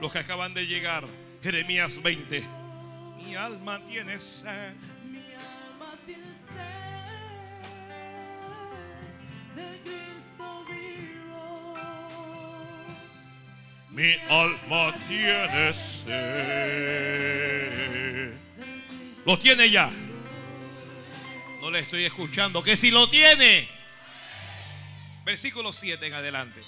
Los que acaban de llegar, Jeremías 20. Mi alma tiene sed. Mi alma tiene sed de Cristo vivo. Mi alma tiene sed. Lo tiene ya. No le estoy escuchando. Que si lo tiene. Versículo 7 en adelante.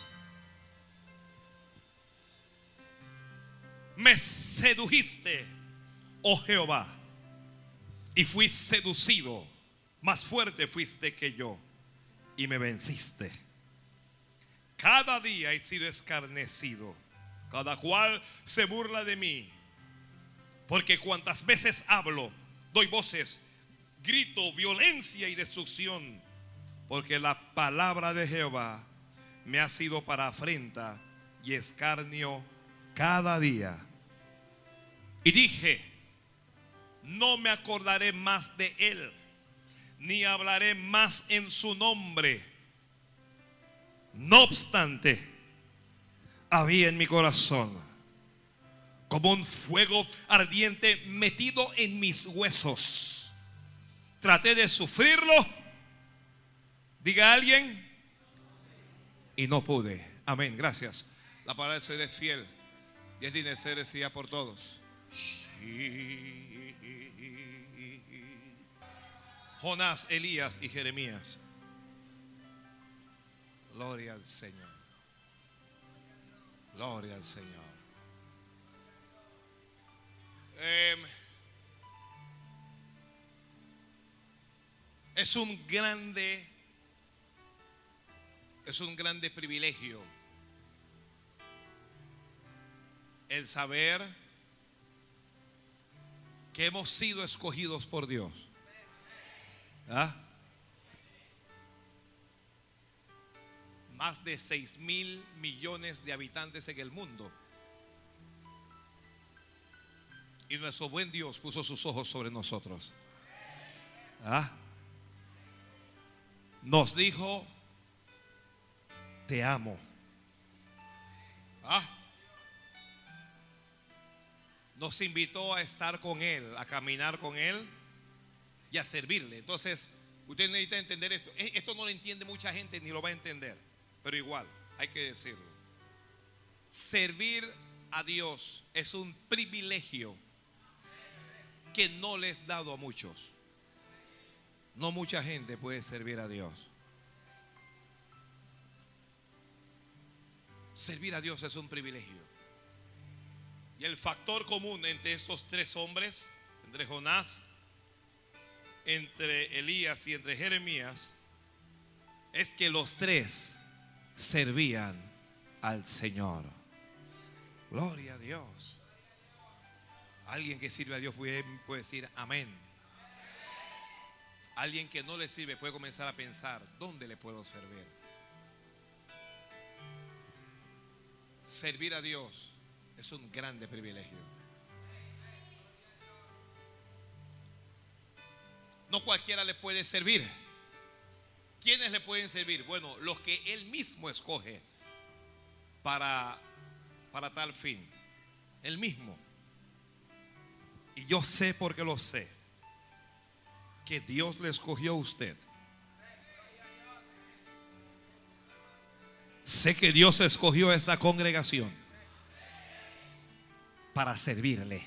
Me sedujiste, oh Jehová, y fui seducido. Más fuerte fuiste que yo y me venciste. Cada día he sido escarnecido. Cada cual se burla de mí. Porque cuantas veces hablo, doy voces, grito, violencia y destrucción. Porque la palabra de Jehová me ha sido para afrenta y escarnio cada día. Y dije, no me acordaré más de él, ni hablaré más en su nombre. No obstante, había en mi corazón como un fuego ardiente metido en mis huesos. Traté de sufrirlo, diga alguien, y no pude. Amén, gracias. La palabra de Señor es fiel y es ser decida por todos. Jonás, Elías y Jeremías. Gloria al Señor. Gloria al Señor. Em, es un grande, es un grande privilegio el saber que hemos sido escogidos por Dios. ¿Ah? Más de 6 mil millones de habitantes en el mundo. Y nuestro buen Dios puso sus ojos sobre nosotros. ¿Ah? Nos dijo, te amo. ¿Ah? Nos invitó a estar con Él, a caminar con Él y a servirle. Entonces, usted necesita entender esto. E- Esto no lo entiende mucha gente ni lo va a entender, pero igual, hay que decirlo. Servir a Dios es un privilegio que no le es dado a muchos. No mucha gente puede servir a Dios. Servir a Dios es un privilegio. Y el factor común entre estos tres hombres, entre Jonás, entre Elías y entre Jeremías, es que los tres servían al Señor. Gloria a Dios. Alguien que sirve a Dios puede, decir amén. Alguien que no le sirve puede comenzar a pensar, ¿dónde le puedo servir? Servir a Dios es un grande privilegio. No cualquiera le puede servir. ¿Quiénes le pueden servir? Bueno, los que Él mismo escoge para, para tal fin. Él mismo. Y yo sé porque lo sé. Que Dios le escogió a usted. Sé que Dios escogió a esta congregación para servirle.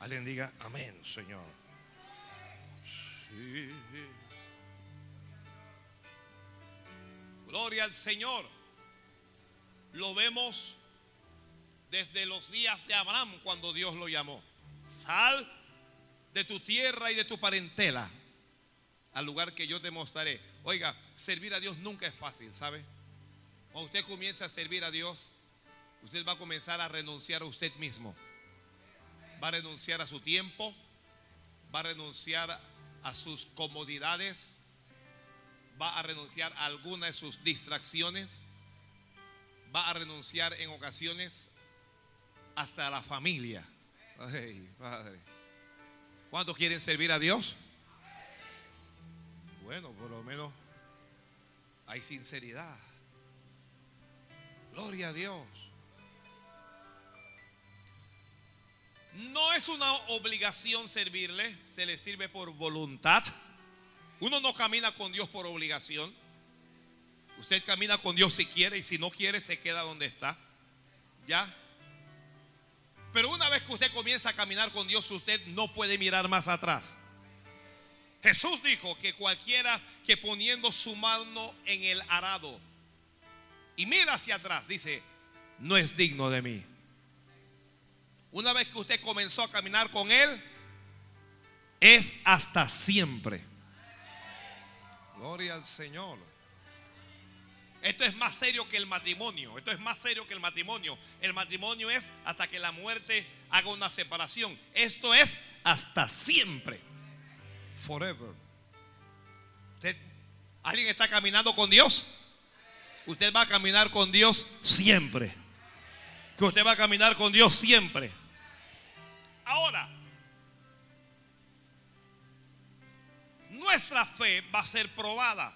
Alguien diga, amén, Señor. Gloria al Señor. Lo vemos desde los días de Abraham cuando Dios lo llamó. Sal de tu tierra y de tu parentela al lugar que yo te mostraré. Oiga, servir a Dios nunca es fácil, ¿sabe? Cuando usted comienza a servir a Dios, usted va a comenzar a renunciar a usted mismo. Va a renunciar a su tiempo, va a renunciar a sus comodidades, va a renunciar a alguna de sus distracciones, va a renunciar en ocasiones hasta a la familia. ¿Cuántos quieren servir a Dios? Bueno, por lo menos hay sinceridad. Gloria a Dios. No es una obligación servirle, se le sirve por voluntad. Uno no camina con Dios por obligación. Usted camina con Dios si quiere y si no quiere se queda donde está. ¿Ya? Pero una vez que usted comienza a caminar con Dios, usted no puede mirar más atrás. Jesús dijo que cualquiera que poniendo su mano en el arado y mira hacia atrás, dice, no es digno de mí. Una vez que usted comenzó a caminar con Él, es hasta siempre. Gloria al Señor. Esto es más serio que el matrimonio. Esto es más serio que el matrimonio. El matrimonio es hasta que la muerte haga una separación. Esto es hasta siempre. Forever. ¿Usted, ¿Alguien está caminando con Dios? Usted va a caminar con Dios siempre. Que usted va a caminar con Dios siempre. Ahora, nuestra fe va a ser probada.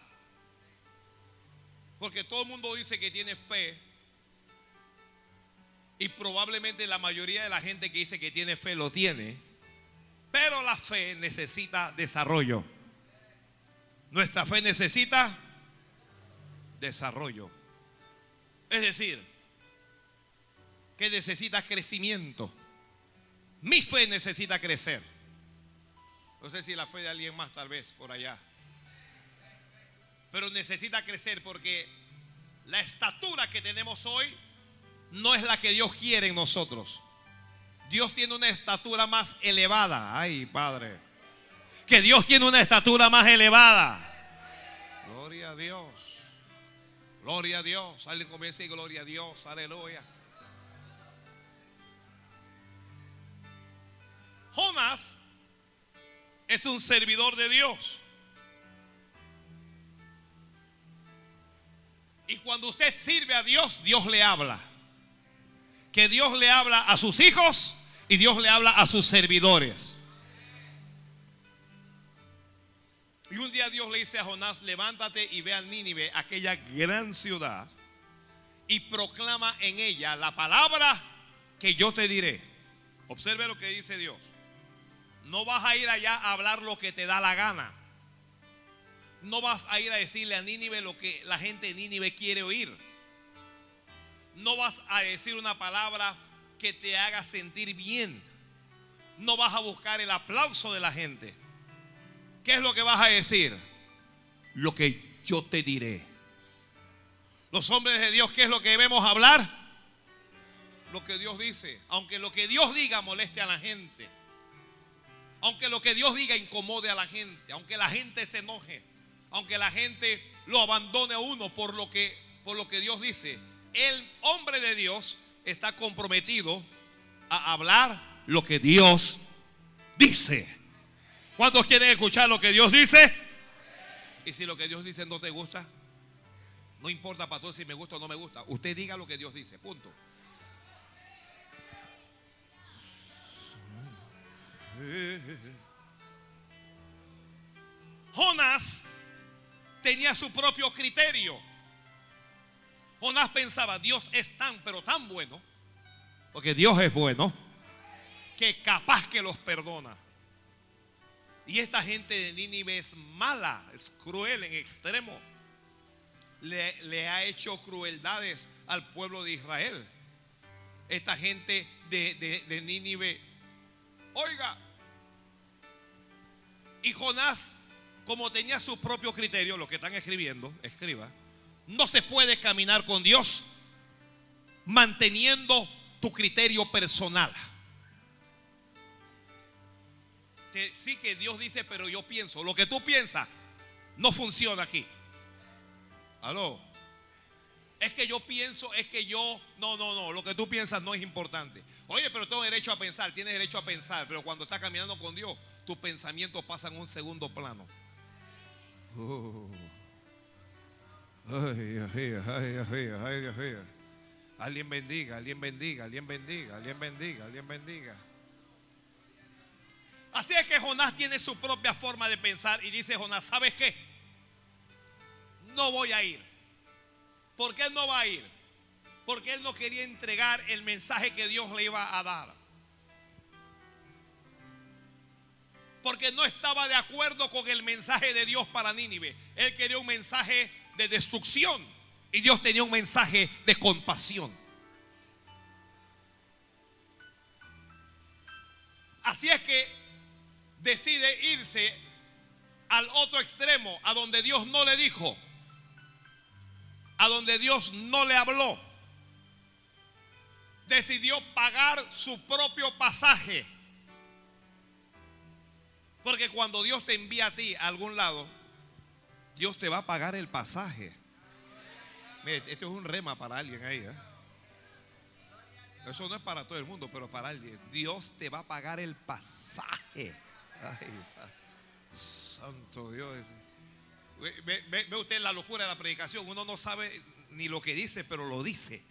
Porque todo el mundo dice que tiene fe. Y probablemente la mayoría de la gente que dice que tiene fe lo tiene. Pero la fe necesita desarrollo. Nuestra fe necesita desarrollo. Es decir, que necesita crecimiento. Mi fe necesita crecer. No sé si la fe de alguien más tal vez por allá. Pero necesita crecer porque la estatura que tenemos hoy no es la que Dios quiere en nosotros. Dios tiene una estatura más elevada. Ay, Padre. Que Dios tiene una estatura más elevada. Gloria a Dios. Gloria a Dios. Alguien comienza y gloria a Dios. Aleluya. Jonás es un servidor de Dios. Y cuando usted sirve a Dios, Dios le habla. Que Dios le habla a sus hijos y Dios le habla a sus servidores. Y un día Dios le dice a Jonás, levántate y ve a Nínive, aquella gran ciudad, y proclama en ella la palabra que yo te diré. Observe lo que dice Dios. No vas a ir allá a hablar lo que te da la gana. No vas a ir a decirle a Nínive lo que la gente de Nínive quiere oír. No vas a decir una palabra que te haga sentir bien. No vas a buscar el aplauso de la gente. ¿Qué es lo que vas a decir? Lo que yo te diré. Los hombres de Dios, ¿qué es lo que debemos hablar? Lo que Dios dice. Aunque lo que Dios diga moleste a la gente. Aunque lo que Dios diga incomode a la gente. Aunque la gente se enoje. Aunque la gente lo abandone a uno por lo que, por lo que Dios dice. El hombre de Dios está comprometido a hablar lo que Dios dice. ¿Cuántos quieren escuchar lo que Dios dice? Y si lo que Dios dice no te gusta, no importa para todos si me gusta o no me gusta. Usted diga lo que Dios dice, punto. Jonás tenía su propio criterio. Jonás pensaba, Dios es tan, pero tan bueno, porque Dios es bueno, que capaz que los perdona. Y esta gente de Nínive es mala, es cruel en extremo. Le, ha hecho crueldades al pueblo de Israel. Esta gente de, de, de Nínive, oiga, y Jonás, como tenía su propio criterio, lo que están escribiendo, escriba, no se puede caminar con Dios manteniendo tu criterio personal. Que sí que Dios dice, pero yo pienso, lo que tú piensas no funciona aquí. Aló. Es que yo pienso, es que yo, no, no, no, lo que tú piensas no es importante. Oye, pero tengo derecho a pensar, tienes derecho a pensar, pero cuando estás caminando con Dios, tus pensamientos pasan a un segundo plano. Oh. Ay, ay, ay. Alguien bendiga, alguien bendiga, alguien bendiga, alguien bendiga, alguien bendiga. Así es que Jonás tiene su propia forma de pensar y dice Jonás, ¿sabes qué? No voy a ir. ¿Por qué él no va a ir? Porque él no quería entregar el mensaje que Dios le iba a dar. Porque no estaba de acuerdo con el mensaje de Dios para Nínive. Él quería un mensaje de destrucción y Dios tenía un mensaje de compasión. Así es que decide irse al otro extremo, a donde Dios no le dijo, a donde Dios no le habló. Decidió pagar su propio pasaje. Porque cuando Dios te envía a ti a algún lado, Dios te va a pagar el pasaje. Mire, esto es un rema para alguien ahí. ¿eh? Eso no es para todo el mundo, pero para alguien. Dios te va a pagar el pasaje. Santo Dios. Ve, usted la locura de la predicación. Uno no sabe ni lo que dice, pero lo dice.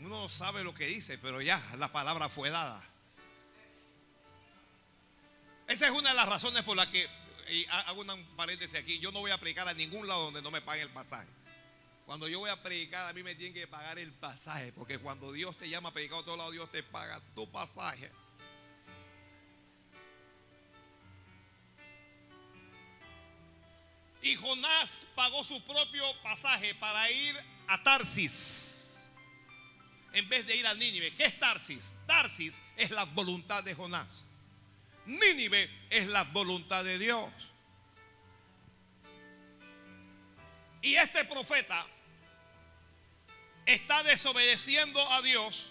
Uno no sabe lo que dice, pero ya la palabra fue dada. Esa es una de las razones por las que, y ha- hago un paréntesis aquí, yo no voy a predicar a ningún lado donde no me paguen el pasaje. Cuando yo voy a predicar, a mí me tienen que pagar el pasaje, porque cuando Dios te llama a predicar a todos lados, Dios te paga tu pasaje. Y Jonás pagó su propio pasaje para ir a Tarsis en vez de ir a Nínive. ¿Qué es Tarsis? Tarsis es la voluntad de Jonás. Nínive es la voluntad de Dios. Y este profeta está desobedeciendo a Dios,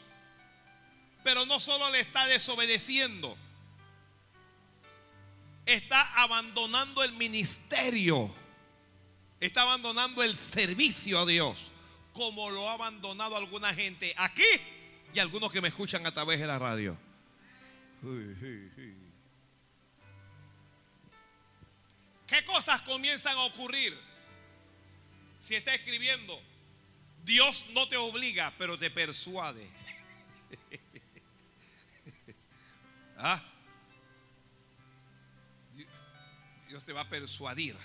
pero no solo le está desobedeciendo, está abandonando el ministerio, está abandonando el servicio a Dios, como lo ha abandonado alguna gente aquí y algunos que me escuchan a través de la radio. Uy, uy, uy. ¿Qué cosas comienzan a ocurrir? Si está escribiendo, Dios no te obliga, pero te persuade. ¿Ah? Dios te va a persuadir.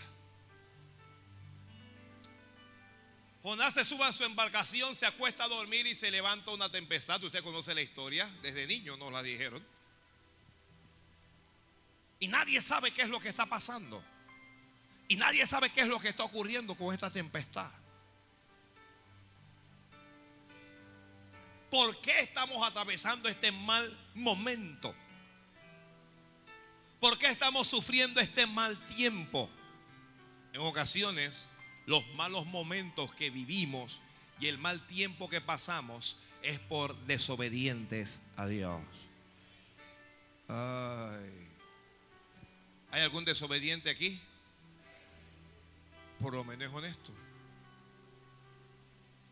Jonás se sube a su embarcación, se acuesta a dormir y se levanta una tempestad. Usted conoce la historia, desde niño nos la dijeron. Y nadie sabe qué es lo que está pasando. Y nadie sabe qué es lo que está ocurriendo con esta tempestad. ¿Por qué estamos atravesando este mal momento? ¿Por qué estamos sufriendo este mal tiempo? En ocasiones, los malos momentos que vivimos y el mal tiempo que pasamos es por desobedientes a Dios. Ay. ¿Hay algún desobediente aquí? Por lo menos es honesto.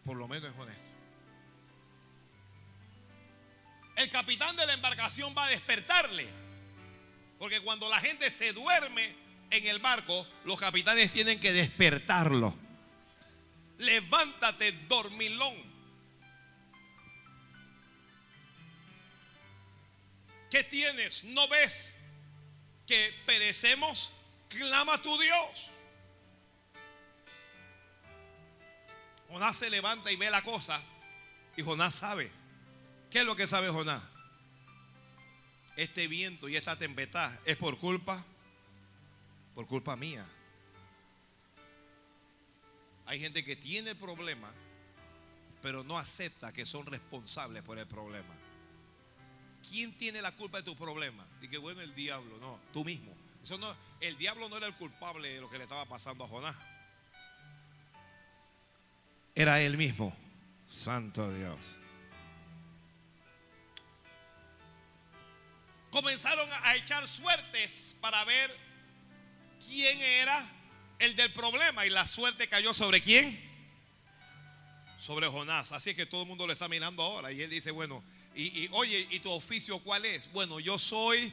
Por lo menos es honesto. El capitán de la embarcación va a despertarle. Porque cuando la gente se duerme en el barco, los capitanes tienen que despertarlo. Levántate, dormilón. ¿Qué tienes? ¿No ves que perecemos? Clama a tu Dios. Jonás se levanta y ve la cosa. Y Jonás sabe. ¿Qué es lo que sabe Jonás? Este viento y esta tempestad es por culpa, por culpa mía. Hay gente que tiene problema, pero no acepta que son responsables por el problema. ¿Quién tiene la culpa de tu problema? Y que bueno, el diablo, no, tú mismo. No, el diablo no era el culpable de lo que le estaba pasando a Jonás. Era él mismo. Santo Dios. Comenzaron a echar suertes para ver quién era el del problema. Y la suerte cayó sobre quién? Sobre Jonás. Así que todo el mundo lo está mirando ahora. Y él dice, bueno, y, y, oye, ¿y tu oficio cuál es? Bueno, yo soy,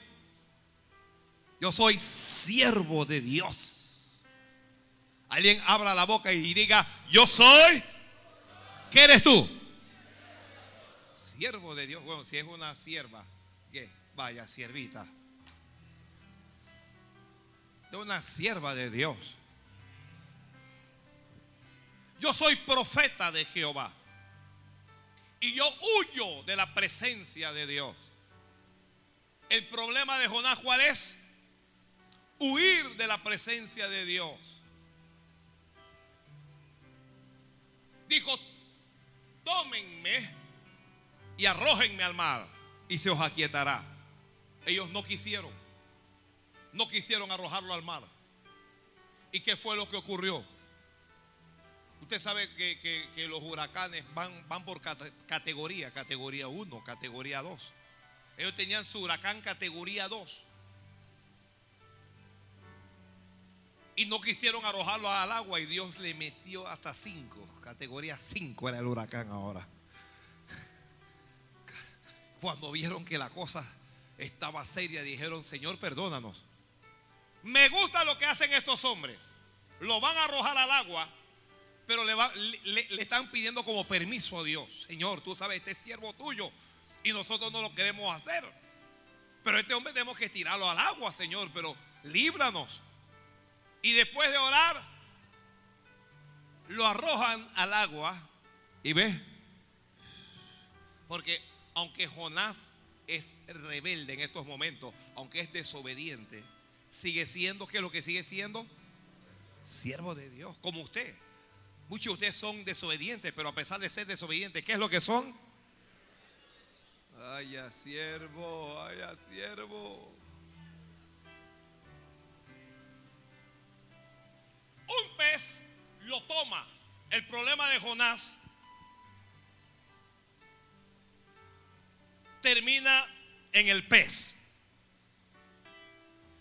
yo soy siervo de Dios. Alguien abra la boca y diga, yo soy, ¿qué eres tú? Siervo de Dios. Bueno, si es una sierva, ¿qué? Vaya, siervita. De una sierva de Dios. Yo soy profeta de Jehová. Y yo huyo de la presencia de Dios. El problema de Jonás, ¿cuál es? Huir de la presencia de Dios. Dijo, tómenme y arrójenme al mar y se os aquietará. Ellos no quisieron. No quisieron arrojarlo al mar. ¿Y qué fue lo que ocurrió? Usted sabe que, que- los huracanes van, van por cate- categoría, categoría 1, categoría 2. Ellos tenían su huracán categoría 2. Y no quisieron arrojarlo al agua y Dios le metió hasta 5. Categoría 5 era el huracán ahora. Cuando vieron que la cosa estaba seria, dijeron, Señor, perdónanos. Me gusta lo que hacen estos hombres. Lo van a arrojar al agua, pero le, va- le- le están pidiendo como permiso a Dios. Señor, tú sabes, este es siervo tuyo y nosotros no lo queremos hacer. Pero este hombre tenemos que tirarlo al agua, Señor, pero líbranos. Y después de orar, lo arrojan al agua y ve. Porque aunque Jonás es rebelde en estos momentos, aunque es desobediente, sigue siendo, ¿qué es lo que sigue siendo? Siervo de Dios, como usted. Muchos de ustedes son desobedientes, pero a pesar de ser desobedientes, ¿qué es lo que son? Ay, siervo, ay, siervo. Un pez lo toma. El problema de Jonás termina en el pez.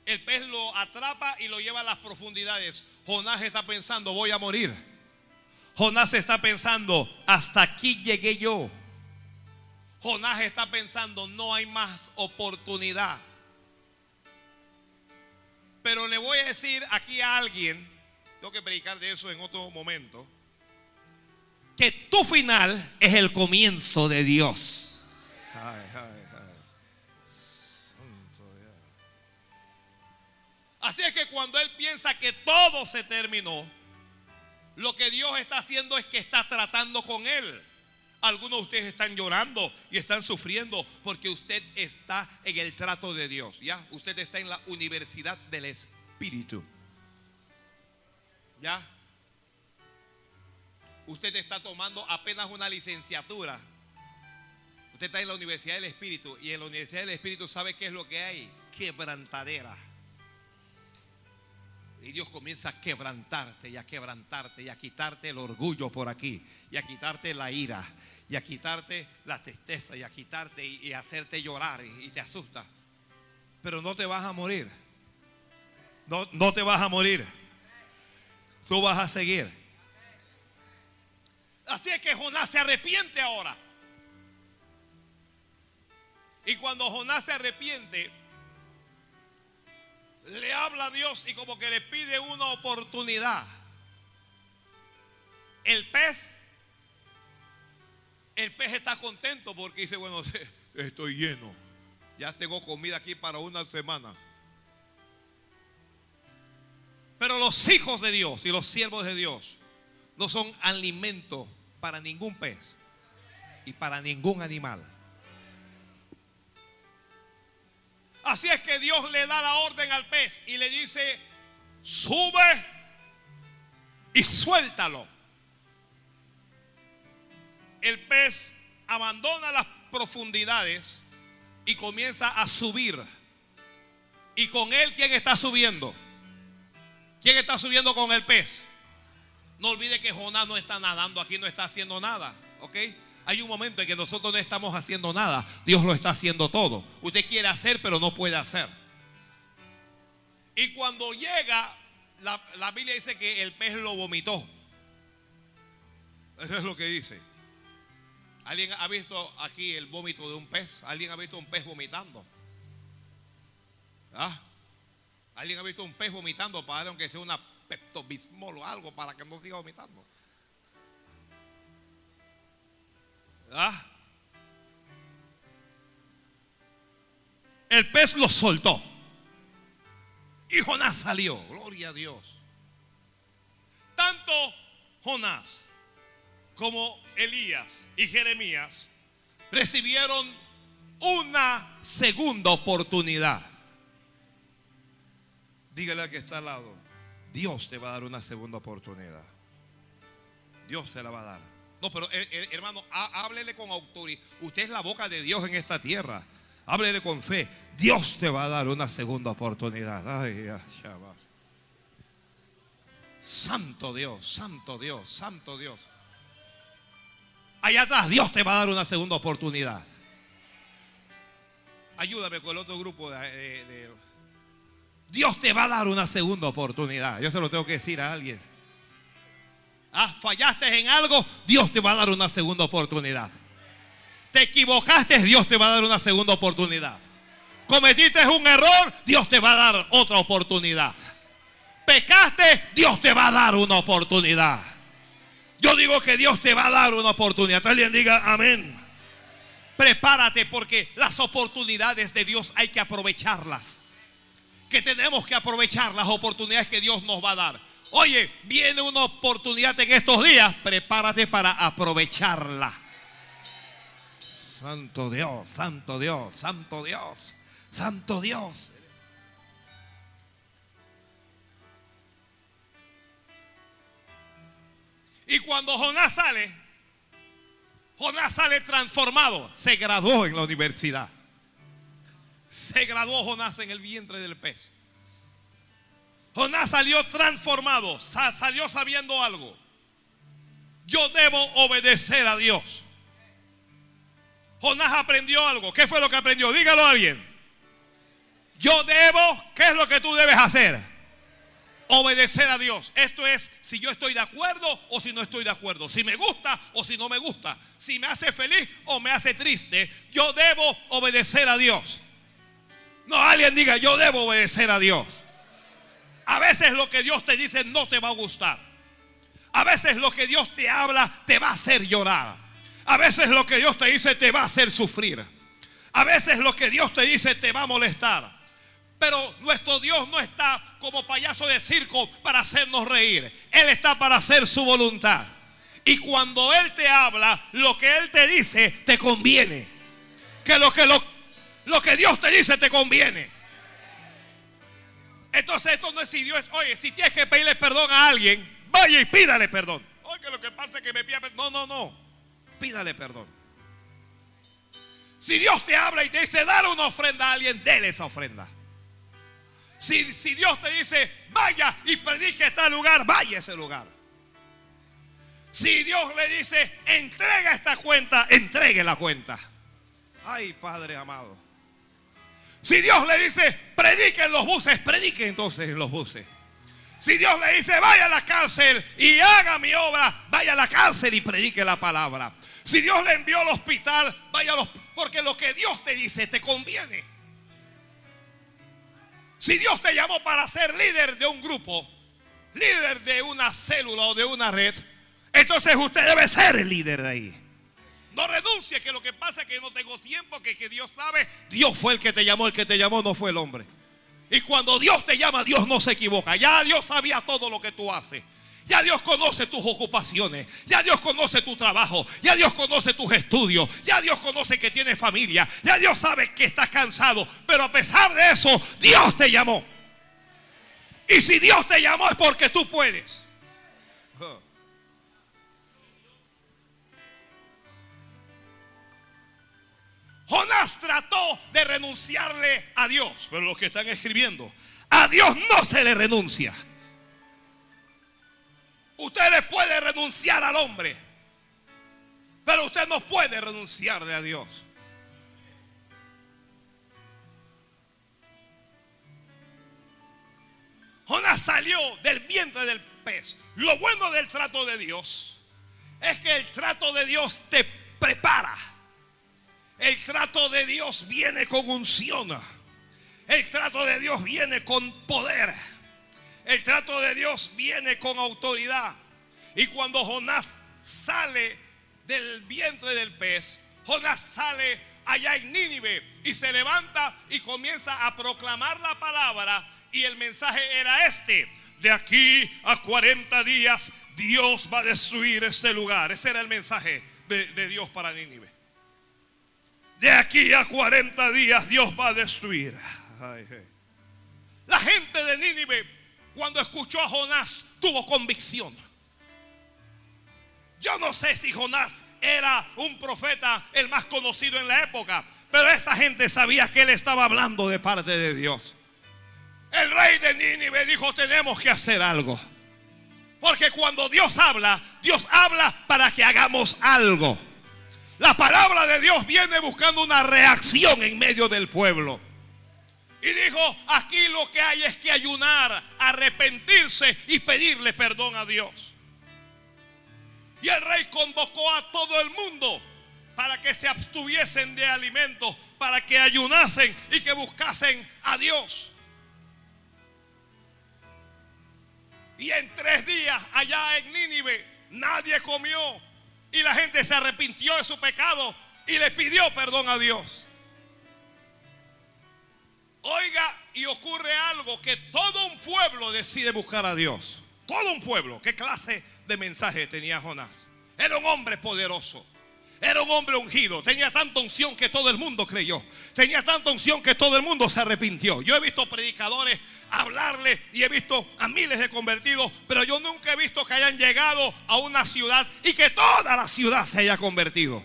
El pez lo atrapa y lo lleva a las profundidades. Jonás está pensando, voy a morir. Jonás está pensando, hasta aquí llegué yo. Jonás está pensando, no hay más oportunidad. Pero le voy a decir aquí a alguien, tengo que predicar de eso en otro momento, que tu final es el comienzo de Dios. Ay, ay, ay. Santo Dios. Así es que cuando él piensa que todo se terminó, lo que Dios está haciendo es que está tratando con él. Algunos de ustedes están llorando y están sufriendo porque usted está en el trato de Dios, ¿ya? Usted está en la universidad del Espíritu. ¿Ya? Usted está tomando apenas una licenciatura. Usted está en la Universidad del Espíritu y en la Universidad del Espíritu sabe qué es lo que hay. Quebrantadera. Y Dios comienza a quebrantarte y a quebrantarte y a quitarte el orgullo por aquí y a quitarte la ira y a quitarte la tristeza y a quitarte y, y hacerte llorar y, y te asusta. Pero no te vas a morir. No, no te vas a morir. Tú vas a seguir. Así es que Jonás se arrepiente ahora. Y cuando Jonás se arrepiente, le habla a Dios y como que le pide una oportunidad. El pez, el pez está contento porque dice, bueno, estoy lleno. Ya tengo comida aquí para una semana. Pero los hijos de Dios y los siervos de Dios no son alimento para ningún pez y para ningún animal. Así es que Dios le da la orden al pez y le dice, sube y suéltalo. El pez abandona las profundidades y comienza a subir. Y con él, ¿quién está subiendo? ¿Quién está subiendo con el pez? No olvide que Jonás no está nadando aquí, no está haciendo nada. ¿Ok? Hay un momento en que nosotros no estamos haciendo nada. Dios lo está haciendo todo. Usted quiere hacer, pero no puede hacer. Y cuando llega, la, la Biblia dice que el pez lo vomitó. Eso es lo que dice. ¿Alguien ha visto aquí el vómito de un pez? ¿Alguien ha visto un pez vomitando? ¿Ah? ¿Alguien ha visto un pez vomitando para aunque sea una peptobismol o algo para que no siga vomitando? ¿Ah? El pez lo soltó. Y Jonás salió. Gloria a Dios. Tanto Jonás como Elías y Jeremías recibieron una segunda oportunidad. Dígale al que está al lado, Dios te va a dar una segunda oportunidad. Dios se la va a dar. No, pero eh, eh, hermano, há- háblele con autoridad. Usted es la boca de Dios en esta tierra. Háblele con fe. Dios te va a dar una segunda oportunidad. Ay, ay, Shabbat. Santo Dios, santo Dios, santo Dios. Allá atrás, Dios te va a dar una segunda oportunidad. Ayúdame con el otro grupo de- de- Dios te va a dar una segunda oportunidad. Yo se lo tengo que decir a alguien. Ah, fallaste en algo, Dios te va a dar una segunda oportunidad. Te equivocaste, Dios te va a dar una segunda oportunidad. Cometiste un error, Dios te va a dar otra oportunidad. Pecaste, Dios te va a dar una oportunidad. Yo digo que Dios te va a dar una oportunidad. Alguien diga amén. Prepárate porque las oportunidades de Dios hay que aprovecharlas. Que tenemos que aprovechar las oportunidades que Dios nos va a dar. Oye, viene una oportunidad en estos días. Prepárate para aprovecharla. Santo Dios, Santo Dios, Santo Dios, Santo Dios. Y cuando Jonás sale, Jonás sale transformado. Se graduó en la universidad. Se graduó Jonás en el vientre del pez. Jonás salió transformado, sa- salió sabiendo algo. Yo debo obedecer a Dios. Jonás aprendió algo. ¿Qué fue lo que aprendió? Dígalo a alguien. Yo debo, ¿qué es lo que tú debes hacer? Obedecer a Dios. Esto es si yo estoy de acuerdo o si no estoy de acuerdo. Si me gusta o si no me gusta. Si me hace feliz o me hace triste. Yo debo obedecer a Dios. No, alguien diga, yo debo obedecer a Dios. A veces lo que Dios te dice no te va a gustar. A veces lo que Dios te habla te va a hacer llorar. A veces lo que Dios te dice te va a hacer sufrir. A veces lo que Dios te dice te va a molestar. Pero nuestro Dios no está como payaso de circo para hacernos reír. Él está para hacer su voluntad. Y cuando Él te habla, lo que Él te dice te conviene. Que lo que, lo, lo que Dios te dice te conviene. Entonces esto no es si Dios, oye, si tienes que pedirle perdón a alguien, vaya y pídale perdón. Oye, lo que pasa es que me pida perdón. No, no, no. Pídale perdón. Si Dios te habla y te dice, dale una ofrenda a alguien, dele esa ofrenda. Si, si Dios te dice, vaya y predique este lugar, vaya a ese lugar. Si Dios le dice, entrega esta cuenta, entregue la cuenta. Ay, Padre amado. Si Dios le dice, predique en los buses, predique entonces en los buses. Si Dios le dice, vaya a la cárcel y haga mi obra, vaya a la cárcel y predique la palabra. Si Dios le envió al hospital, vaya a los... Porque lo que Dios te dice te conviene. Si Dios te llamó para ser líder de un grupo, líder de una célula o de una red, entonces usted debe ser el líder de ahí. No renuncie, que lo que pasa es que no tengo tiempo, que, que Dios sabe, Dios fue el que te llamó, el que te llamó no fue el hombre. Y cuando Dios te llama, Dios no se equivoca. Ya Dios sabía todo lo que tú haces. Ya Dios conoce tus ocupaciones. Ya Dios conoce tu trabajo. Ya Dios conoce tus estudios. Ya Dios conoce que tienes familia. Ya Dios sabe que estás cansado. Pero a pesar de eso, Dios te llamó. Y si Dios te llamó es porque tú puedes. Jonás trató de renunciarle a Dios, pero los que están escribiendo, a Dios no se le renuncia. Usted le puede renunciar al hombre, pero usted no puede renunciarle a Dios. Jonás salió del vientre del pez. Lo bueno del trato de Dios es que el trato de Dios te prepara. El trato de Dios viene con unción. El trato de Dios viene con poder. El trato de Dios viene con autoridad. Y cuando Jonás sale del vientre del pez, Jonás sale allá en Nínive y se levanta y comienza a proclamar la palabra. Y el mensaje era este. De aquí a 40 días Dios va a destruir este lugar. Ese era el mensaje de, Dios para Nínive. De aquí a 40 días Dios va a destruir. La gente de Nínive, cuando escuchó a Jonás, tuvo convicción. Yo no sé si Jonás era un profeta el más conocido en la época, pero esa gente sabía que él estaba hablando de parte de Dios. El rey de Nínive dijo, tenemos que hacer algo. Porque cuando Dios habla, Dios habla para que hagamos algo. La palabra de Dios viene buscando una reacción en medio del pueblo. Y dijo, aquí lo que hay es que ayunar, arrepentirse y pedirle perdón a Dios. Y el rey convocó a todo el mundo para que se abstuviesen de alimentos, para que ayunasen y que buscasen a Dios. Y en tres días allá en Nínive nadie comió y la gente se arrepintió de su pecado y le pidió perdón a Dios. Oiga, y ocurre algo que todo un pueblo decide buscar a Dios. Todo un pueblo. ¿Qué clase de mensaje tenía Jonás? Era un hombre poderoso. Era un hombre ungido. Tenía tanta unción que todo el mundo creyó. Tenía tanta unción que todo el mundo se arrepintió. Yo he visto predicadores hablarle y he visto a miles de convertidos, pero yo nunca he visto que hayan llegado a una ciudad y que toda la ciudad se haya convertido.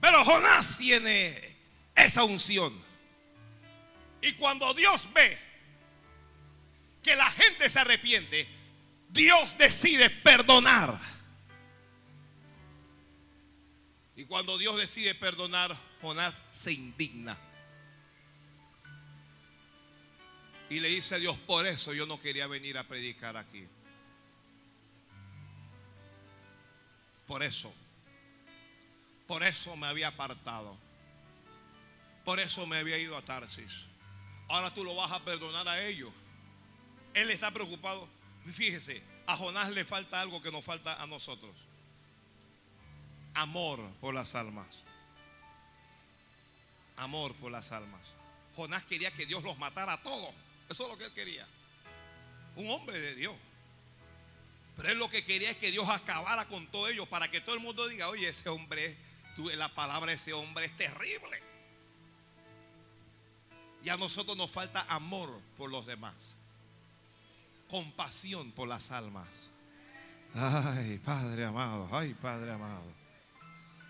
Pero Jonás tiene esa unción. Y cuando Dios ve que la gente se arrepiente, Dios decide perdonar. Y cuando Dios decide perdonar, Jonás se indigna. Y le dice a Dios, por eso yo no quería venir a predicar aquí. Por eso. Por eso me había apartado. Por eso me había ido a Tarsis. Ahora tú lo vas a perdonar a ellos. Él está preocupado. Fíjese, a Jonás le falta algo que nos falta a nosotros. Amor por las almas. Amor por las almas. Jonás quería que Dios los matara a todos. Eso es lo que él quería. Un hombre de Dios. Pero él lo que quería es que Dios acabara con todos ellos para que todo el mundo diga, oye, ese hombre, tú, la palabra de ese hombre es terrible. Y a nosotros nos falta amor por los demás. Compasión por las almas. Ay, Padre amado, ay, Padre amado.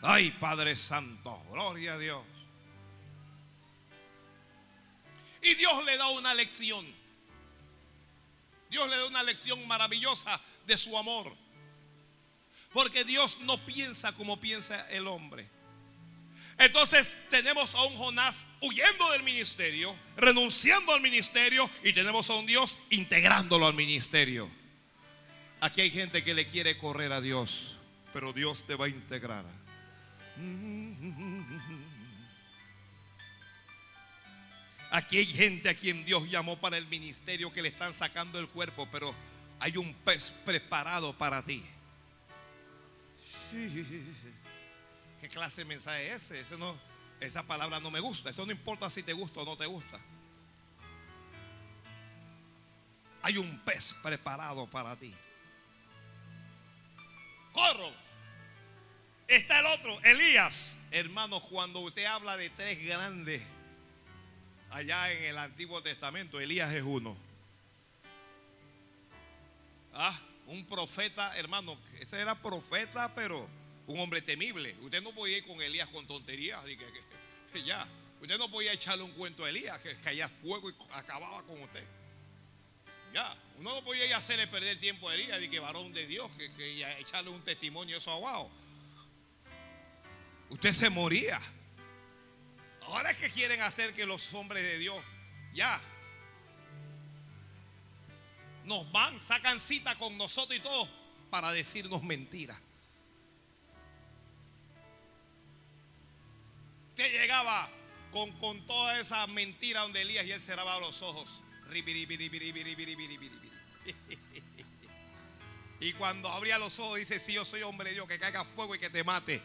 Ay, Padre Santo, gloria a Dios. Y Dios le da una lección. Dios le da una lección maravillosa de su amor. Porque Dios no piensa como piensa el hombre. Entonces tenemos a un Jonás huyendo del ministerio, renunciando al ministerio y tenemos a un Dios integrándolo al ministerio. Aquí hay gente que le quiere correr a Dios, pero Dios te va a integrar. Aquí hay gente a quien Dios llamó para el ministerio que le están sacando el cuerpo, pero hay un pez preparado para ti. ¿Qué clase de mensaje es ese? ese no, esa palabra no me gusta. Esto no importa si te gusta o no te gusta. Hay un pez preparado para ti. Corro. Está el otro, Elías. Hermanos, cuando usted habla de tres grandes allá en el Antiguo Testamento, Elías es uno. Ah, un profeta, hermano, ese era profeta, pero un hombre temible. Usted no podía ir con Elías con tonterías que, ya. Usted no podía echarle un cuento a Elías que caía fuego y acababa con usted. Ya, uno no podía ir a hacerle perder tiempo a Elías y que varón de Dios, que, que echarle un testimonio eso abajo. Usted se moría. Ahora es que quieren hacer que los hombres de Dios, ya, nos van, sacan cita con nosotros y todos para decirnos mentiras. Usted llegaba con, con toda esa mentira donde Elías y él cerraba los ojos. Y cuando abría los ojos dice, si yo soy hombre de Dios, que caiga fuego y que te mate.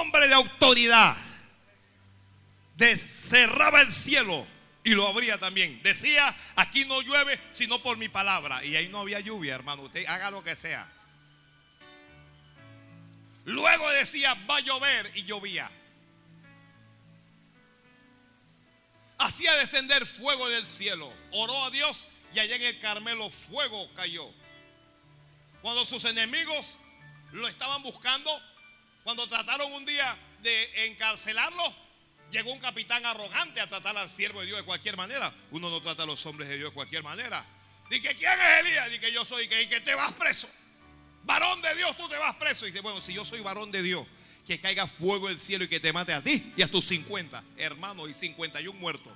Hombre de autoridad. cerraba el cielo y lo abría también. Decía, aquí no llueve sino por mi palabra. Y ahí no había lluvia, hermano. Usted haga lo que sea. Luego decía, va a llover y llovía. Hacía descender fuego del cielo. Oró a Dios y allá en el Carmelo fuego cayó. Cuando sus enemigos lo estaban buscando, cuando trataron un día de encarcelarlo, llegó un capitán arrogante a tratar al siervo de Dios de cualquier manera. Uno no trata a los hombres de Dios de cualquier manera. Dice, ¿quién es Elías? Dice, yo soy, que, que te vas preso. Varón de Dios, tú te vas preso. Dice, bueno, si yo soy varón de Dios, que caiga fuego del cielo y que te mate a ti y a tus 50 hermanos y 51 muertos.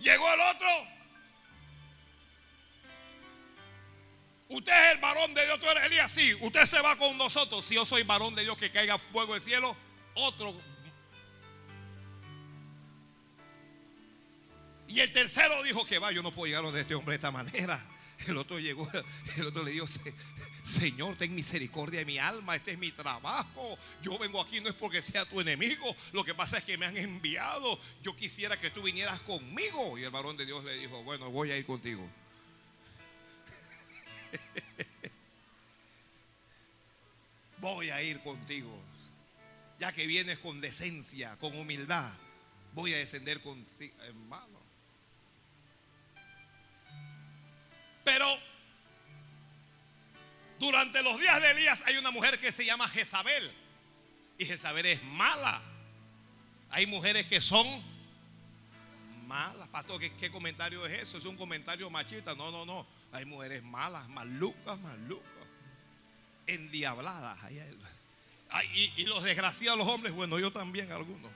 Llegó el otro. Usted es el varón de Dios, tú eres Elías. Sí, usted se va con nosotros. Si yo soy varón de Dios, que caiga fuego del cielo. Otro Y el tercero dijo que va, yo no puedo llegar a este hombre de esta manera. El otro llegó, el otro le dijo, Señor, ten misericordia de mi alma, este es mi trabajo. Yo vengo aquí no es porque sea tu enemigo, lo que pasa es que me han enviado. Yo quisiera que tú vinieras conmigo. Y el varón de Dios le dijo, bueno, voy a ir contigo. voy a ir contigo. Ya que vienes con decencia, con humildad, voy a descender contigo, hermano. Pero durante los días de Elías hay una mujer que se llama Jezabel. Y Jezabel es mala. Hay mujeres que son malas. Pastor, ¿qué, comentario es eso? Es un comentario machista. No, no, no. Hay mujeres malas, malucas, malucas. Endiabladas. y, y los desgraciados, los hombres, bueno, yo también algunos.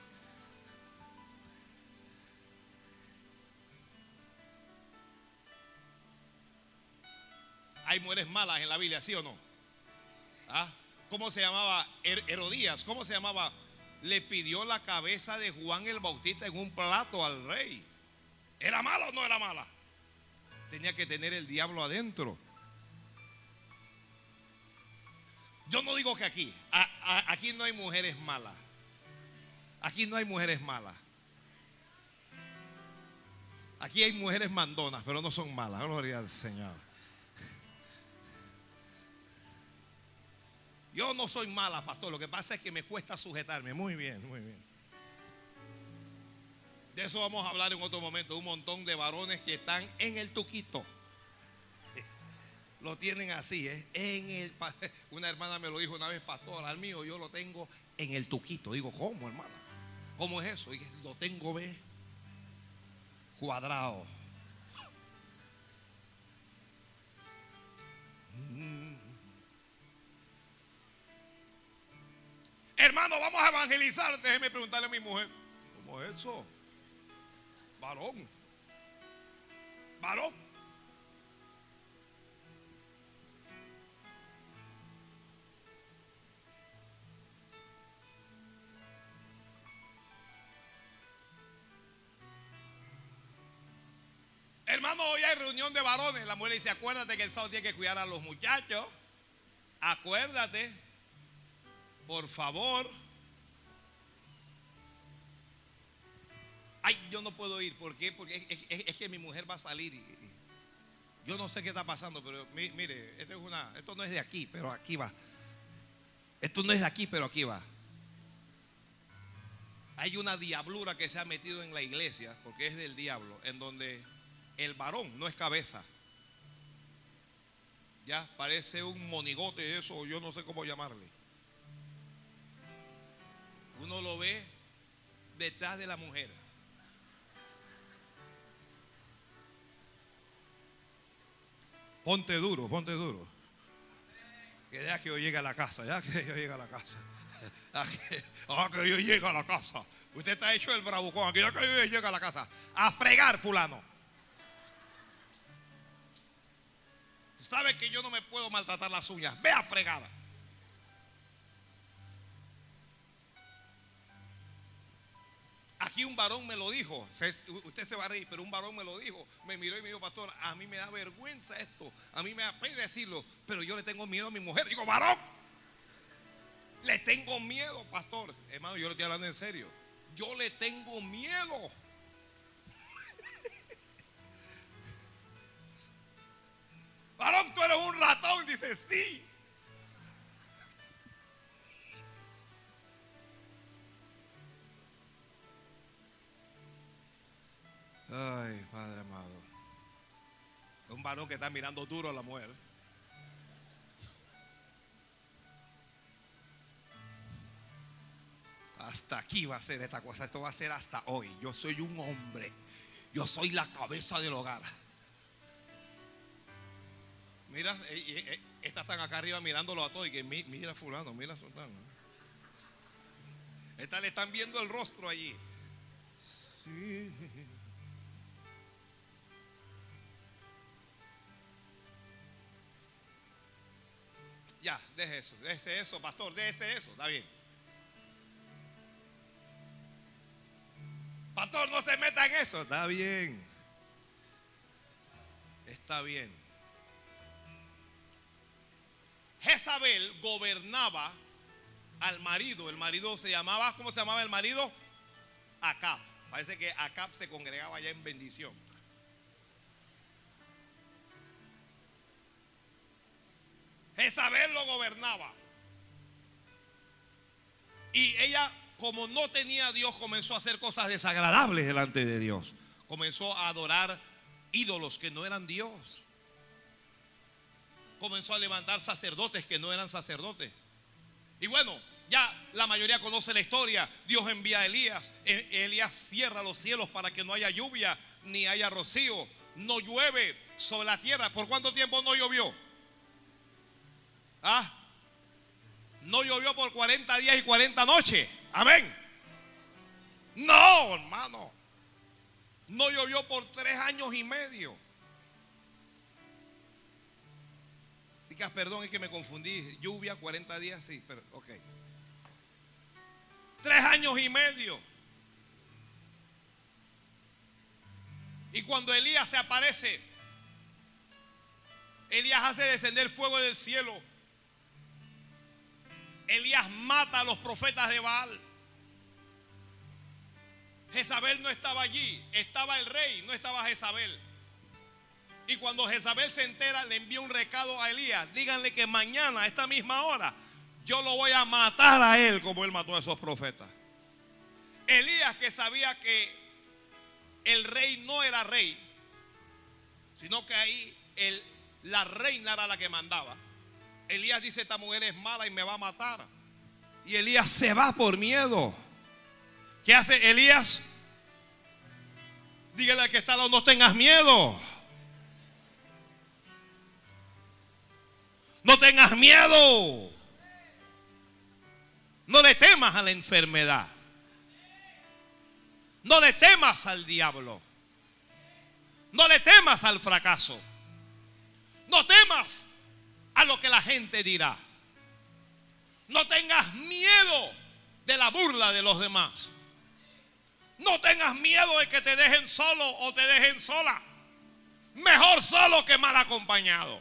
hay mujeres malas en la Biblia, ¿sí o no? ¿Ah? ¿Cómo se llamaba Herodías? ¿Cómo se llamaba? Le pidió la cabeza de Juan el Bautista en un plato al rey. ¿Era mala o no era mala? Tenía que tener el diablo adentro. Yo no digo que aquí, aquí no hay mujeres malas. Aquí no hay mujeres malas. Aquí hay mujeres mandonas, pero no son malas. Gloria al Señor. Yo no soy mala, pastor. Lo que pasa es que me cuesta sujetarme. Muy bien, muy bien. De eso vamos a hablar en otro momento. Un montón de varones que están en el tuquito. Lo tienen así, ¿eh? En el, una hermana me lo dijo una vez, pastor, al mío yo lo tengo en el tuquito. Digo, ¿cómo, hermana? ¿Cómo es eso? Y lo tengo, ve, cuadrado. Mm. Hermano, vamos a evangelizar. Déjeme preguntarle a mi mujer. ¿Cómo es eso? Varón. Varón. Hermano, hoy hay reunión de varones. La mujer dice, acuérdate que el sábado tiene que cuidar a los muchachos. Acuérdate. Por favor. Ay, yo no puedo ir. ¿Por qué? Porque es, que mi mujer va a salir. Y, yo no sé qué está pasando, pero mire, esto, es una, esto no es de aquí, pero aquí va. Esto no es de aquí, pero aquí va. Hay una diablura que se ha metido en la iglesia, porque es del diablo, en donde el varón no es cabeza. Ya parece un monigote eso, yo no sé cómo llamarle. Uno lo ve detrás de la mujer. Ponte duro, ponte duro. Que ya que yo llegue a la casa, ya que yo llegue a la casa. Ah, que, yo llegue a la casa. Usted está hecho el bravucón. Que ya que yo llegue a la casa. A fregar, fulano. ¿Sabe que yo no me puedo maltratar las uñas? Ve a fregar. Aquí un varón me lo dijo. Usted se va a reír, pero un varón me lo dijo. Me miró y me dijo, pastor, a mí me da vergüenza esto. A mí me da pena decirlo, pero yo le tengo miedo a mi mujer. Digo, varón, le tengo miedo, pastor. Hermano, yo le estoy hablando en serio. Yo le tengo miedo. Varón, tú eres un ratón. Dice, sí. Ay, Padre amado. Un varón que está mirando duro a la mujer. Hasta aquí va a ser esta cosa. Esto va a ser hasta hoy. Yo soy un hombre. Yo soy la cabeza del hogar. Mira, eh, eh, eh, estas están acá arriba mirándolo a todos y que mi- mira fulano, mira sultano. Estas le están viendo el rostro allí. Sí. Ya, deje eso, déjese eso, pastor, déjese eso, está bien. Pastor, no se meta en eso, está bien. Está bien. Jezabel gobernaba al marido. El marido se llamaba, ¿cómo se llamaba el marido? Acab. Parece que Acab se congregaba allá en bendición. Jezabel lo gobernaba. Y ella, como no tenía a Dios, comenzó a hacer cosas desagradables delante de Dios. Comenzó a adorar ídolos que no eran Dios. Comenzó a levantar sacerdotes que no eran sacerdotes. Y bueno, ya la mayoría conoce la historia. Dios envía a Elías. E- Elías cierra los cielos para que no haya lluvia ni haya rocío. No llueve sobre la tierra. ¿Por cuánto tiempo no llovió? ¿Ah? No llovió por 40 días y 40 noches. Amén. No, hermano. No llovió por tres años y medio. Digas, perdón, es que me confundí. Lluvia, 40 días, sí, pero ok. Tres años y medio. Y cuando Elías se aparece, Elías hace descender fuego del cielo. Elías mata a los profetas de Baal. Jezabel no estaba allí, estaba el rey, no estaba Jezabel. Y cuando Jezabel se entera, le envía un recado a Elías. Díganle que mañana, a esta misma hora, yo lo voy a matar a él como él mató a esos profetas. Elías que sabía que el rey no era rey, sino que ahí el, la reina era la que mandaba. Elías dice, esta mujer es mala y me va a matar. Y Elías se va por miedo. ¿Qué hace Elías? Dígale al que está al lado, no tengas miedo. No tengas miedo. No le temas a la enfermedad. No le temas al diablo. No le temas al fracaso. No temas a lo que la gente dirá. No tengas miedo de la burla de los demás. No tengas miedo de que te dejen solo o te dejen sola. Mejor solo que mal acompañado.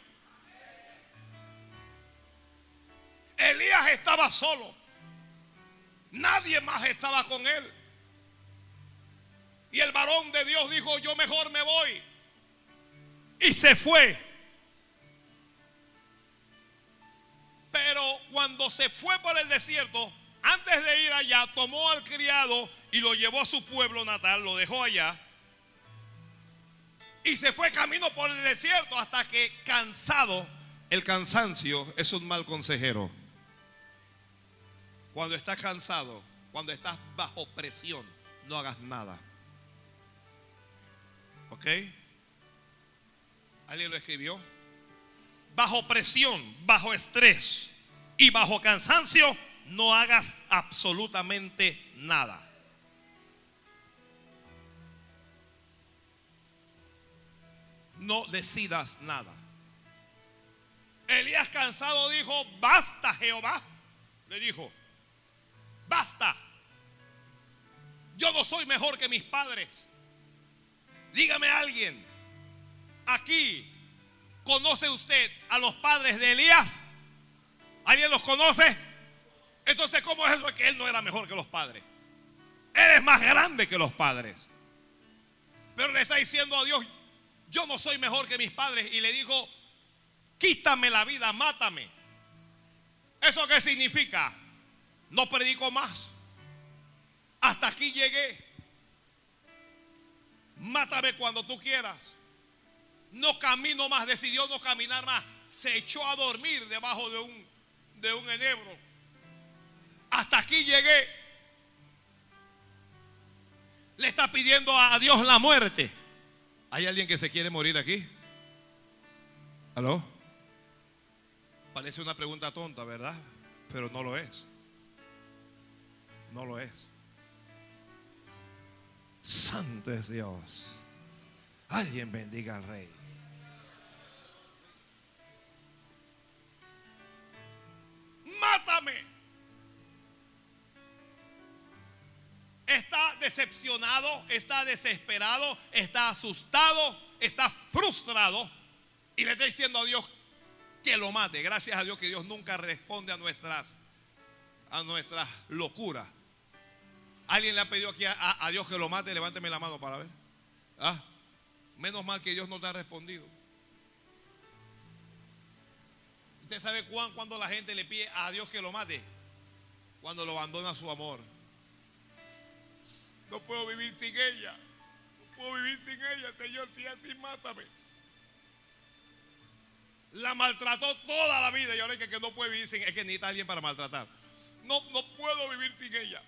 Elías estaba solo. Nadie más estaba con él. Y el varón de Dios dijo, yo mejor me voy. Y se fue. Pero cuando se fue por el desierto, antes de ir allá, tomó al criado y lo llevó a su pueblo natal, lo dejó allá. Y se fue camino por el desierto hasta que cansado, el cansancio es un mal consejero. Cuando estás cansado, cuando estás bajo presión, no hagas nada. ¿Ok? ¿Alguien lo escribió? Bajo presión, bajo estrés y bajo cansancio, no hagas absolutamente nada. No decidas nada. Elías cansado dijo, basta Jehová. Le dijo, basta. Yo no soy mejor que mis padres. Dígame alguien, aquí, ¿conoce usted a los padres de Elías? ¿Alguien los conoce? Entonces, ¿cómo es eso que él no era mejor que los padres? Él es más grande que los padres. Pero le está diciendo a Dios, yo no soy mejor que mis padres. Y le dijo, quítame la vida, mátame. ¿Eso qué significa? No predico más. Hasta aquí llegué. Mátame cuando tú quieras. No camino más, decidió no caminar más. Se echó a dormir debajo de un, de un enebro. Hasta aquí llegué. Le está pidiendo a Dios la muerte. ¿Hay alguien que se quiere morir aquí? ¿Aló? Parece una pregunta tonta, ¿verdad? Pero no lo es. No lo es. Santo es Dios. Alguien bendiga al rey. Mátame. Está decepcionado, está desesperado, está asustado, está frustrado y le está diciendo a Dios que lo mate. Gracias a Dios que Dios nunca responde a nuestras a nuestras locuras. ¿Alguien le ha pedido aquí a, a Dios que lo mate? Levánteme la mano para ver. Ah, menos mal que Dios no te ha respondido. ¿Usted sabe cuán, cuando la gente le pide a Dios que lo mate? Cuando lo abandona su amor. No puedo vivir sin ella. No puedo vivir sin ella, Señor. Si así, mátame. La maltrató toda la vida y ahora es que, que no puede vivir sin Es que necesita alguien para maltratar. No, no puedo vivir sin ella.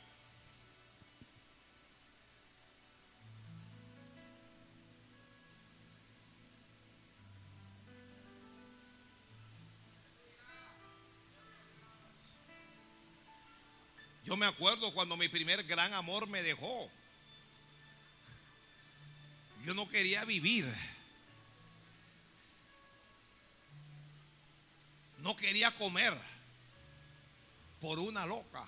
Yo me acuerdo cuando mi primer gran amor me dejó. Yo no quería vivir. No quería comer por una loca.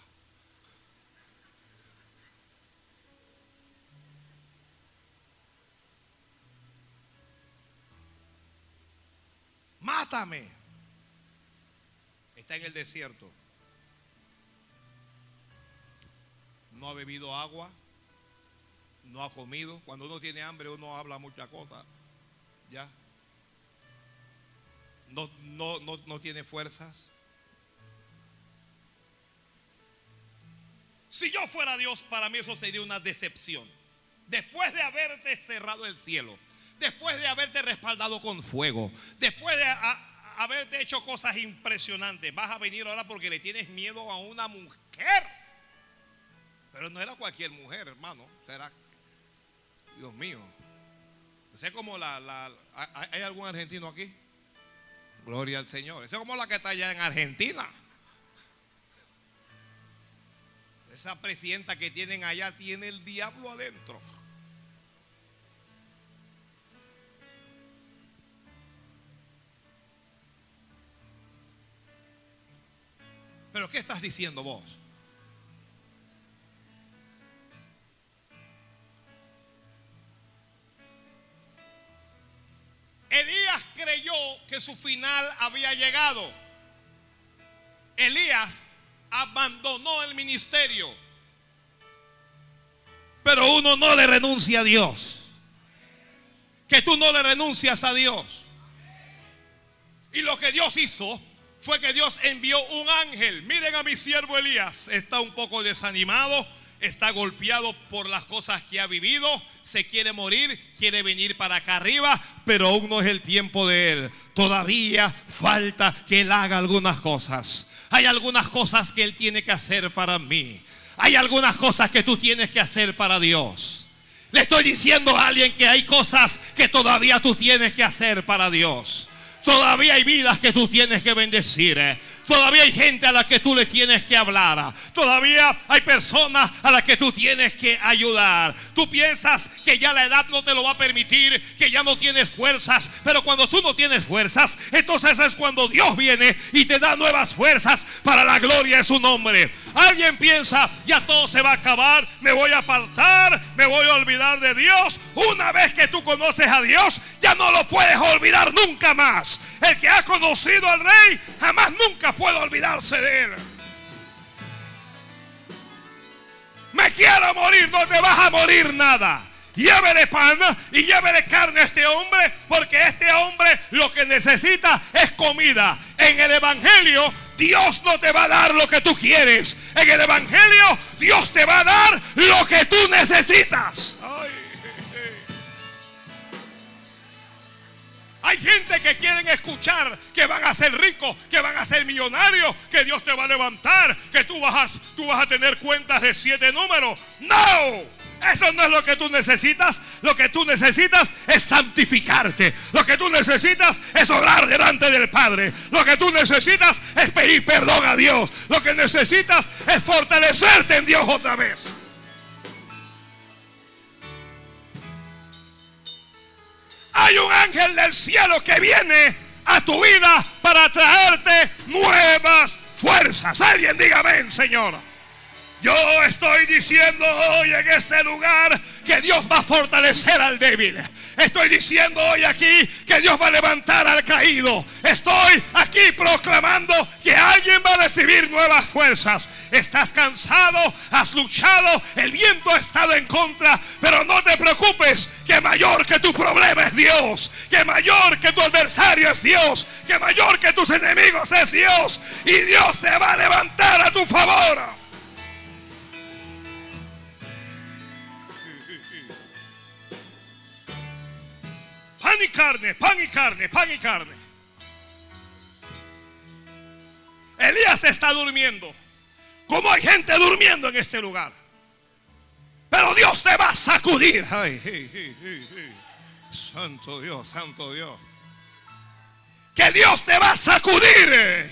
Mátame. Está en el desierto. No ha bebido agua. No ha comido. Cuando uno tiene hambre uno habla muchas cosas. Ya. No, no, no, no tiene fuerzas. Si yo fuera Dios, para mí eso sería una decepción. Después de haberte cerrado el cielo, después de haberte respaldado con fuego, después de haberte hecho cosas impresionantes, vas a venir ahora porque le tienes miedo a una mujer. Pero no era cualquier mujer, hermano. Será, Dios mío. Sé como la, la- ¿hay- ¿hay algún argentino aquí? Gloria al Señor. Esa es como la que está allá en Argentina. Esa presidenta que tienen allá tiene el diablo adentro. Pero ¿qué estás diciendo vos? Elías creyó que su final había llegado. Elías abandonó el ministerio. Pero uno no le renuncia a Dios. Que tú no le renuncias a Dios. Y lo que Dios hizo fue que Dios envió un ángel. Miren a mi siervo Elías. Está un poco desanimado. Está golpeado por las cosas que ha vivido. Se quiere morir. Quiere venir para acá arriba. Pero aún no es el tiempo de él. Todavía falta que él haga algunas cosas. Hay algunas cosas que él tiene que hacer para mí. Hay algunas cosas que tú tienes que hacer para Dios. Le estoy diciendo a alguien que hay cosas que todavía tú tienes que hacer para Dios. Todavía hay vidas que tú tienes que bendecir. eh. Todavía hay gente a la que tú le tienes que hablar. Todavía hay personas a las que tú tienes que ayudar. Tú piensas que ya la edad no te lo va a permitir, que ya no tienes fuerzas. Pero cuando tú no tienes fuerzas, entonces es cuando Dios viene y te da nuevas fuerzas para la gloria de su nombre. Alguien piensa, ya todo se va a acabar, me voy a apartar, me voy a olvidar de Dios. Una vez que tú conoces a Dios, ya no lo puedes olvidar nunca más. El que ha conocido al rey jamás nunca puede olvidarse de él. Me quiero morir, no te vas a morir nada. Llévele pan y llévele carne a este hombre, porque este hombre lo que necesita es comida. En el Evangelio, Dios no te va a dar lo que tú quieres. En el Evangelio, Dios te va a dar lo que tú necesitas. Hay gente que quieren escuchar que van a ser ricos, que van a ser millonarios, que Dios te va a levantar, que tú vas a, tú vas a tener cuentas de siete números. No. Eso no es lo que tú necesitas. Lo que tú necesitas es santificarte. Lo que tú necesitas es orar delante del Padre. Lo que tú necesitas es pedir perdón a Dios. Lo que necesitas es fortalecerte en Dios otra vez. Hay un ángel del cielo que viene a tu vida para traerte nuevas fuerzas. Alguien diga amén, Señor. Yo estoy diciendo hoy en este lugar que Dios va a fortalecer al débil. Estoy diciendo hoy aquí que Dios va a levantar al caído. Estoy aquí proclamando que alguien va a recibir nuevas fuerzas. Estás cansado, has luchado, el viento ha estado en contra, pero no te preocupes, que mayor que tu problema es Dios, que mayor que tu adversario es Dios, que mayor que tus enemigos es Dios, y Dios se va a levantar a tu favor. Pan y carne, pan y carne, pan y carne. Elías está durmiendo. Como hay gente durmiendo en este lugar. Pero Dios te va a sacudir. Santo Dios, santo Dios. Que Dios te va a sacudir.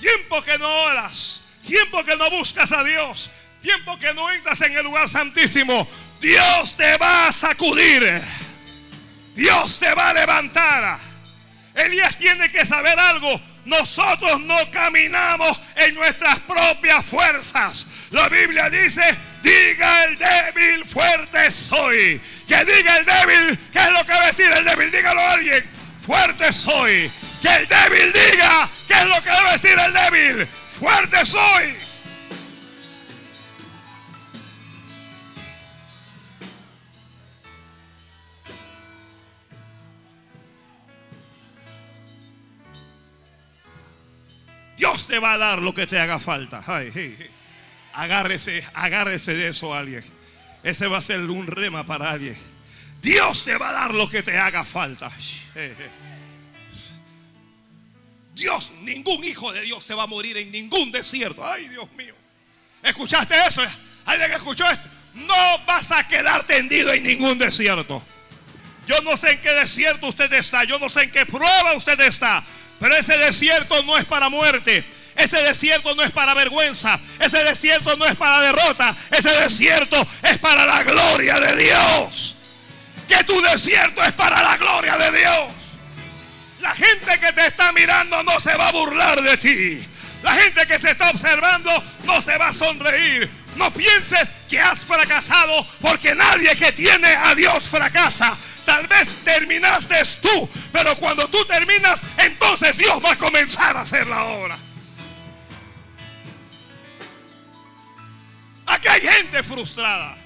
Tiempo que no oras. Tiempo que no buscas a Dios. Tiempo que no entras en el lugar santísimo. Dios te va a sacudir. Dios te va a levantar. Elías tiene que saber algo. Nosotros no caminamos en nuestras propias fuerzas. La Biblia dice, diga el débil, fuerte soy. Que diga el débil, ¿qué es lo que va a decir el débil? Dígalo a alguien, fuerte soy. Que el débil diga, ¿qué es lo que debe decir el débil? Fuerte soy. Dios te va a dar lo que te haga falta. Ay, hey, hey. Agárrese, agárrese de eso alguien. Ese va a ser un rema para alguien. Dios te va a dar lo que te haga falta. Dios, ningún hijo de Dios se va a morir en ningún desierto. Ay, Dios mío. ¿Escuchaste eso? ¿Alguien escuchó esto? No vas a quedar tendido en ningún desierto. Yo no sé en qué desierto usted está. Yo no sé en qué prueba usted está. Pero ese desierto no es para muerte. Ese desierto no es para vergüenza. Ese desierto no es para derrota. Ese desierto es para la gloria de Dios. Que tu desierto es para la gloria de Dios. La gente que te está mirando no se va a burlar de ti. La gente que se está observando no se va a sonreír. No pienses que has fracasado porque nadie que tiene a Dios fracasa. Tal vez terminaste tú, pero cuando tú terminas, entonces Dios va a comenzar a hacer la obra. Aquí hay gente frustrada.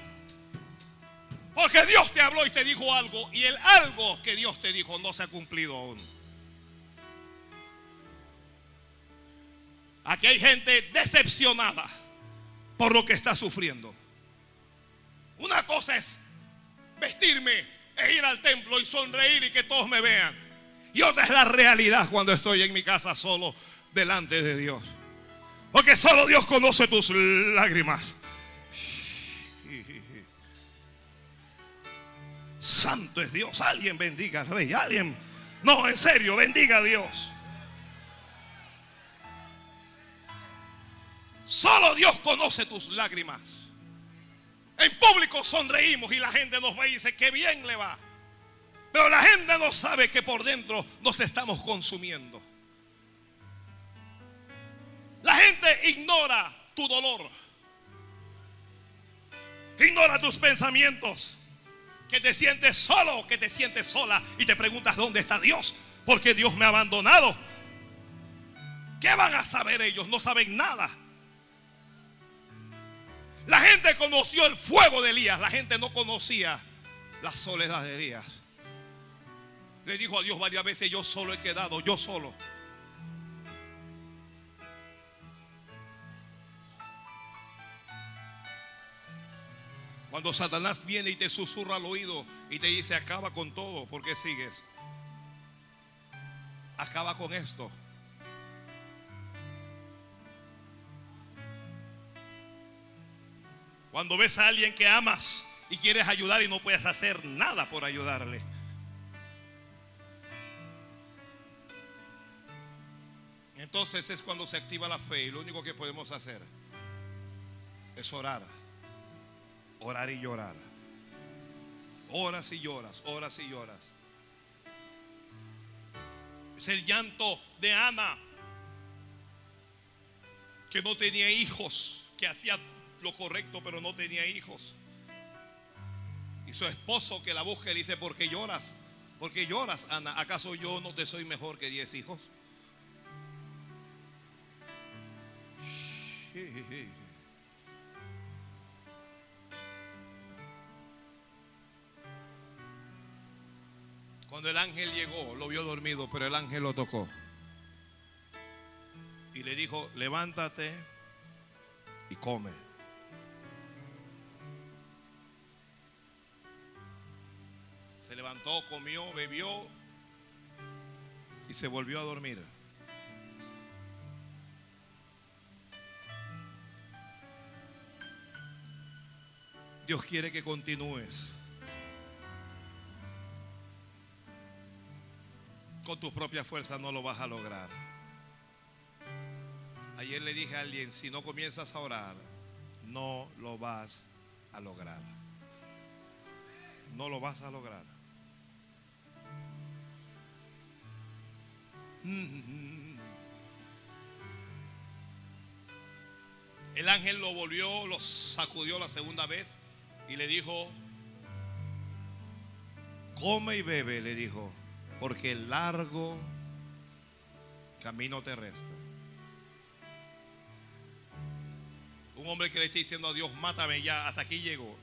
Porque Dios te habló y te dijo algo y el algo que Dios te dijo no se ha cumplido aún. Aquí hay gente decepcionada por lo que está sufriendo. Una cosa es vestirme e ir al templo y sonreír y que todos me vean. Y otra es la realidad cuando estoy en mi casa solo delante de Dios. Porque solo Dios conoce tus lágrimas. Santo es Dios. Alguien bendiga al rey. Alguien, No, en serio, bendiga a Dios. Solo Dios conoce tus lágrimas. En público sonreímos y la gente nos ve y dice que bien le va. Pero la gente no sabe que por dentro nos estamos consumiendo. La gente ignora tu dolor. Ignora tus pensamientos. Que te sientes solo, que te sientes sola y te preguntas dónde está Dios. Porque Dios me ha abandonado. ¿Qué van a saber ellos? No saben nada. La gente conoció el fuego de Elías. La gente no conocía la soledad de Elías. Le dijo a Dios varias veces, yo solo he quedado, yo solo. Cuando Satanás viene y te susurra al oído y te dice, acaba con todo, ¿por qué sigues? Acaba con esto. Cuando ves a alguien que amas y quieres ayudar y no puedes hacer nada por ayudarle. Entonces es cuando se activa la fe y lo único que podemos hacer es orar. Orar y llorar. Horas y lloras, horas y lloras. Es el llanto de Ana, que no tenía hijos, que hacía lo correcto, pero no tenía hijos. Y su esposo que la busca y dice, ¿por qué lloras? ¿Por qué lloras, Ana? ¿Acaso yo no te soy mejor que diez hijos? Cuando el ángel llegó, lo vio dormido, pero el ángel lo tocó. Y le dijo, levántate y come. Se levantó, comió, bebió y se volvió a dormir. Dios quiere que continúes. Con tus propias fuerzas no lo vas a lograr. Ayer le dije a alguien, si no comienzas a orar, no lo vas a lograr. No lo vas a lograr. El ángel lo volvió, lo sacudió la segunda vez y le dijo, come y bebe, le dijo, porque el largo camino terrestre. Un hombre que le está diciendo a Dios, mátame ya, hasta aquí llegó.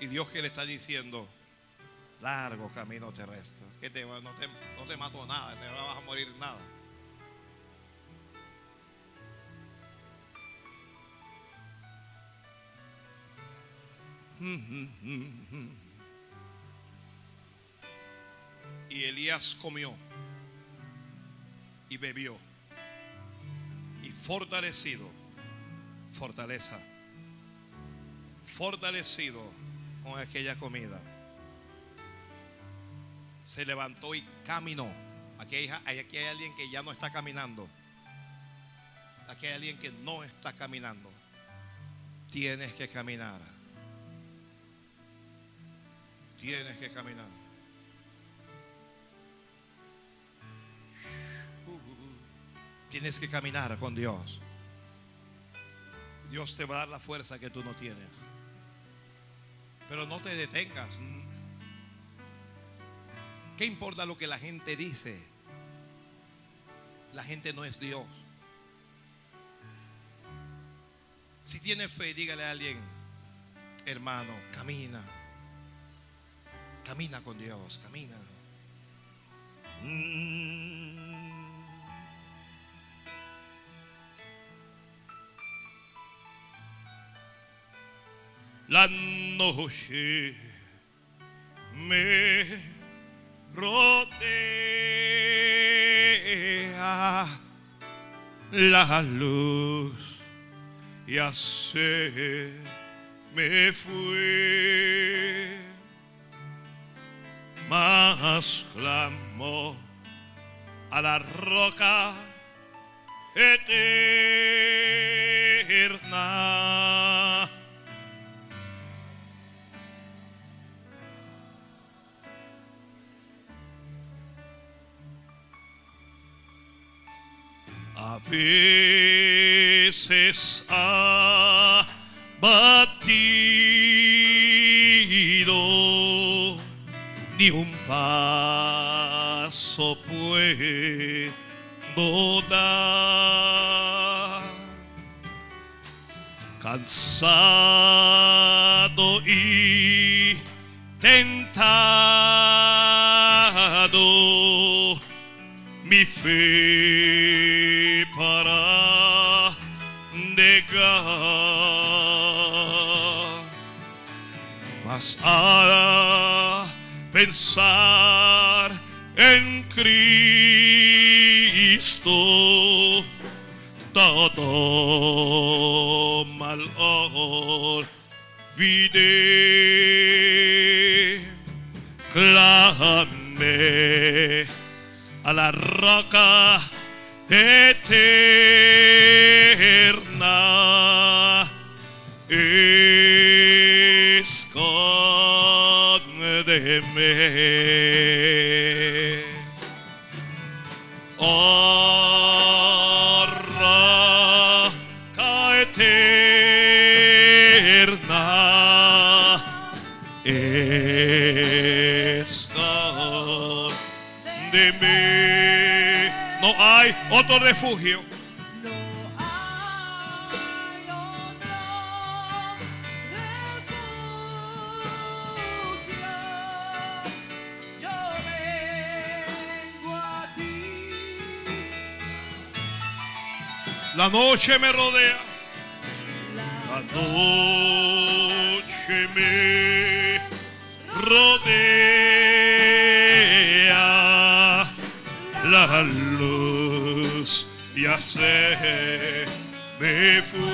Y Dios que le está diciendo, largo camino terrestre. Que te, no, te, no te mato nada, no vas a morir nada. Y Elías comió y bebió. Y fortalecido, fortaleza, fortalecido con aquella comida, se levantó y caminó. Aquí hay, aquí hay alguien que ya no está caminando. Aquí hay alguien que no está caminando. Tienes que caminar. Tienes que caminar. Tienes que caminar con Dios. Dios te va a dar la fuerza que tú no tienes. Pero no te detengas. ¿Qué importa lo que la gente dice? La gente no es Dios. Si tiene fe, dígale a alguien, hermano, camina. Camina con Dios, camina. Mm. La noche me rodea la luz y se me fue más clamo a la roca eterna. A veces ha batido ni un paso puedo dar. Cansado y tentado mi fe pensar en Cristo, todo mal olvidé. Clamé a la roca eterna. Oh, roca eterna. Escóndeme. No hay otro refugio. La noche me rodea. La noche me rodea. La luz ya se me fue.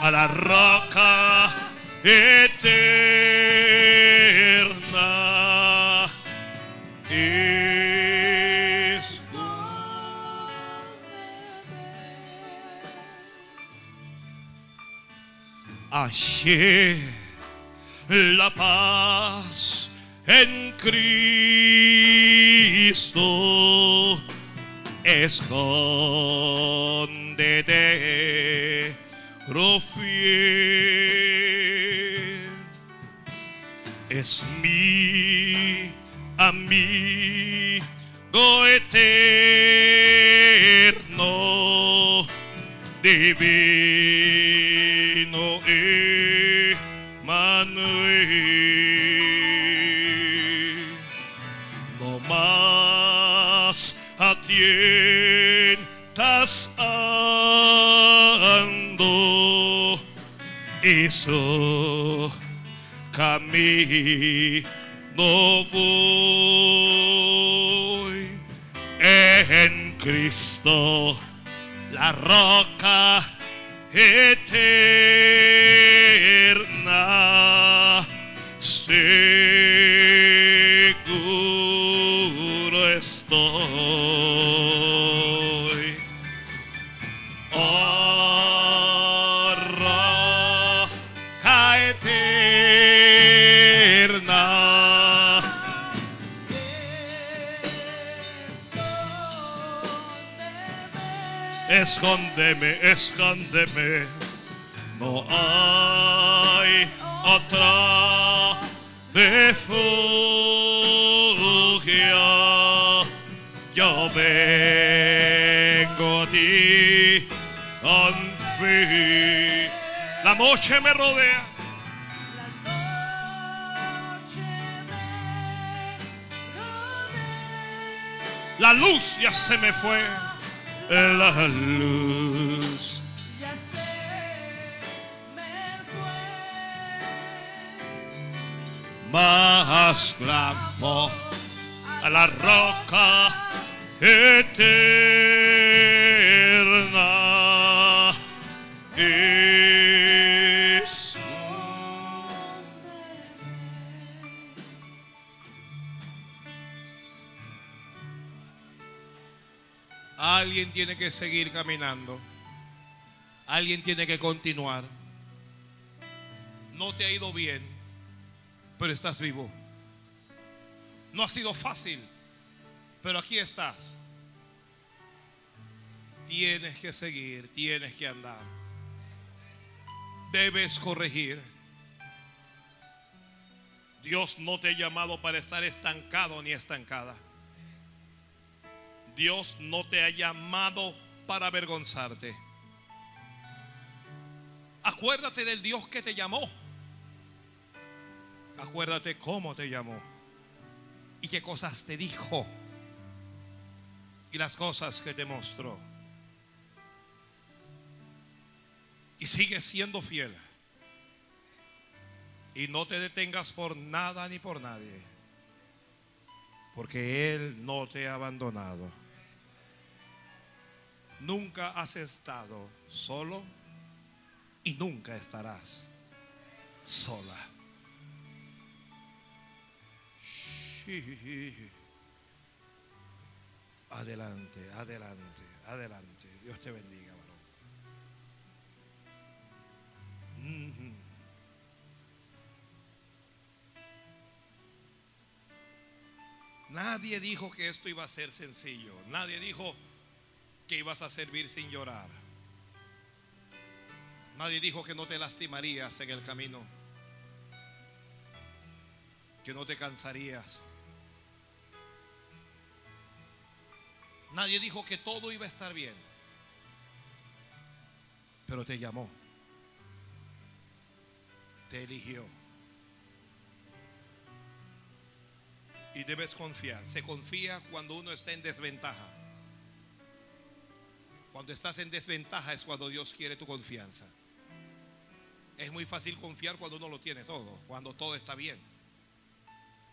a la roca eterna. Hallé la paz en Cristo. Escóndete, oh fiel. Es mi amigo eterno, divino atientas ando eso camino voy. En Cristo la roca eterna escóndeme no hay otra refugio. Yo vengo a ti con fe. La noche me rodea. La luz ya se me fue. La luz. exclamó a la roca eterna. Alguien tiene que seguir caminando. Alguien tiene que continuar. No te ha ido bien, pero estás vivo. No ha sido fácil, pero aquí estás. Tienes que seguir, tienes que andar. Debes corregir. Dios no te ha llamado para estar estancado ni estancada. Dios no te ha llamado para avergonzarte. Acuérdate del Dios que te llamó. Acuérdate cómo te llamó y qué cosas te dijo y las cosas que te mostró. Y sigue siendo fiel. Y no te detengas por nada ni por nadie. Porque Él no te ha abandonado. Nunca has estado solo y nunca estarás sola. Adelante, adelante, adelante. Dios te bendiga, varón. Nadie dijo que esto iba a ser sencillo. Nadie dijo que ibas a servir sin llorar. Nadie dijo que no te lastimarías en el camino. Que no te cansarías. Nadie dijo que todo iba a estar bien. Pero te llamó. Te eligió. Y debes confiar. Se confía cuando uno está en desventaja. Cuando estás en desventaja es cuando Dios quiere tu confianza. Es muy fácil confiar cuando uno lo tiene todo, cuando todo está bien.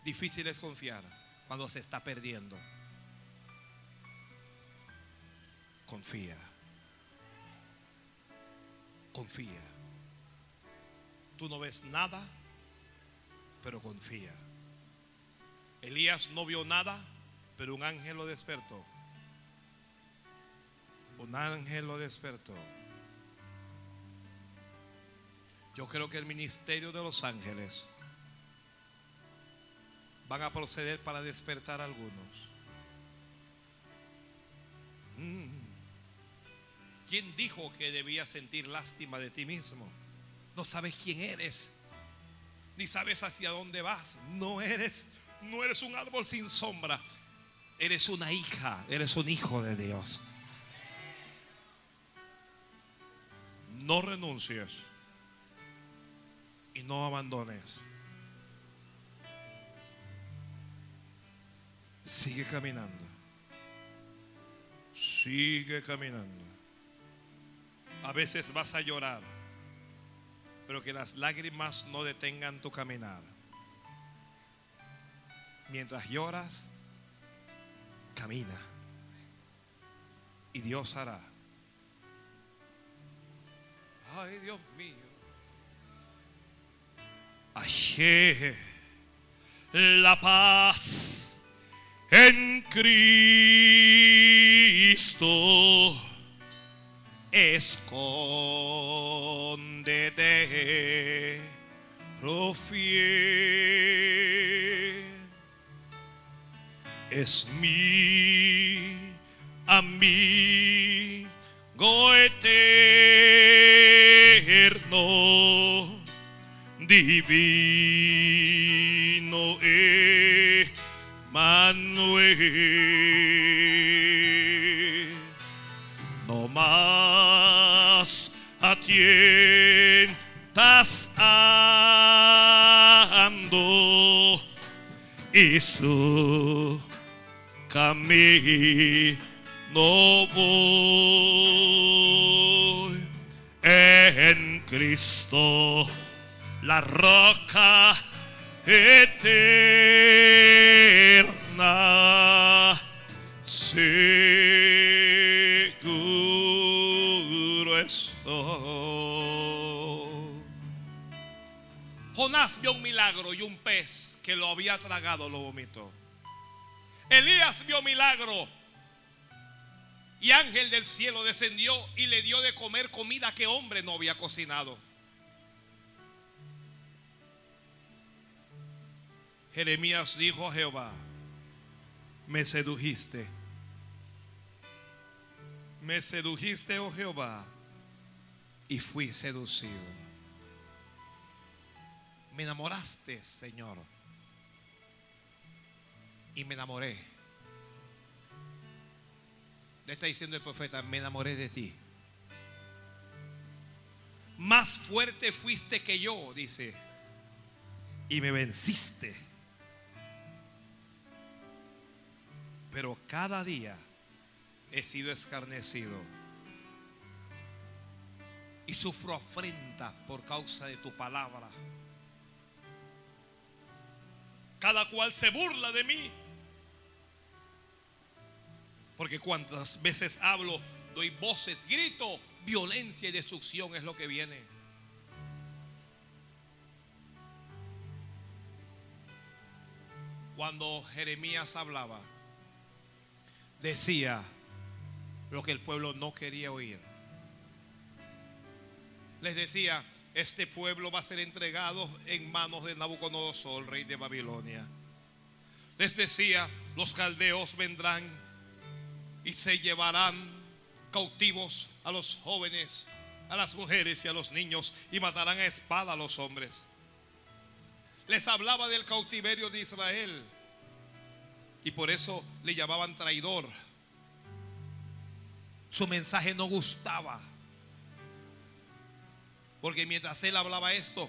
Difícil es confiar cuando se está perdiendo. Confía. Confía. Tú no ves nada, pero confía. Elías no vio nada, pero un ángel lo despertó. Un ángel lo despertó. Yo creo que el ministerio de los ángeles van a proceder para despertar a algunos. Mm. ¿Quién dijo que debías sentir lástima de ti mismo? No sabes quién eres, ni sabes hacia dónde vas. No eres, no eres un árbol sin sombra. Eres una hija, eres un hijo de Dios. No renuncies y no abandones. Sigue caminando. Sigue caminando. A veces vas a llorar, pero que las lágrimas no detengan tu caminar. Mientras lloras, camina. Y Dios hará. Ay, Dios mío. Hallé la paz en Cristo. Escóndete, oh fiel. Es mi amigo eterno divino Manuel. Atientas ando y su camino voy. En Cristo la roca eterna. Seguro Jonás vio un milagro y un pez que lo había tragado lo vomitó. Elías vio milagro Y ángel del cielo descendió y le dio de comer comida que hombre no había cocinado. Jeremías dijo a Jehová, me sedujiste. Me sedujiste, oh Jehová, y fui seducido. Me enamoraste, Señor. Y me enamoré. Le está diciendo el profeta, me enamoré de ti. Más fuerte fuiste que yo, dice. Y me venciste. Pero cada día he sido escarnecido. Y sufro afrenta por causa de tu palabra. Cada cual se burla de mí. Porque cuantas veces hablo, doy voces, grito, violencia y destrucción es lo que viene. Cuando Jeremías hablaba, decía lo que el pueblo no quería oír. Les decía, este pueblo va a ser entregado en manos de Nabucodonosor, rey de Babilonia. Les decía, los caldeos vendrán y se llevarán cautivos a los jóvenes, a las mujeres y a los niños y matarán a espada a los hombres. Les hablaba del cautiverio de Israel y por eso le llamaban traidor. Su mensaje no gustaba. Porque mientras él hablaba esto,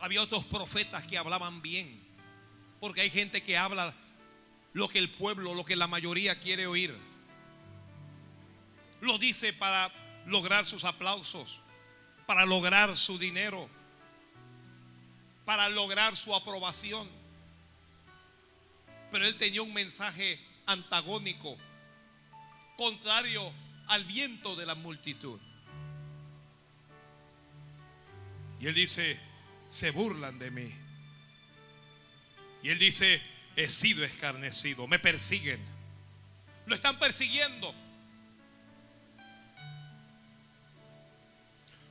había otros profetas que hablaban bien. Porque hay gente que habla lo que el pueblo, lo que la mayoría quiere oír. Lo dice para lograr sus aplausos, para lograr su dinero, para lograr su aprobación. Pero él tenía un mensaje antagónico, contrario al viento de la multitud. Y él dice, se burlan de mí. Y él dice, he sido escarnecido, me persiguen. Lo están persiguiendo.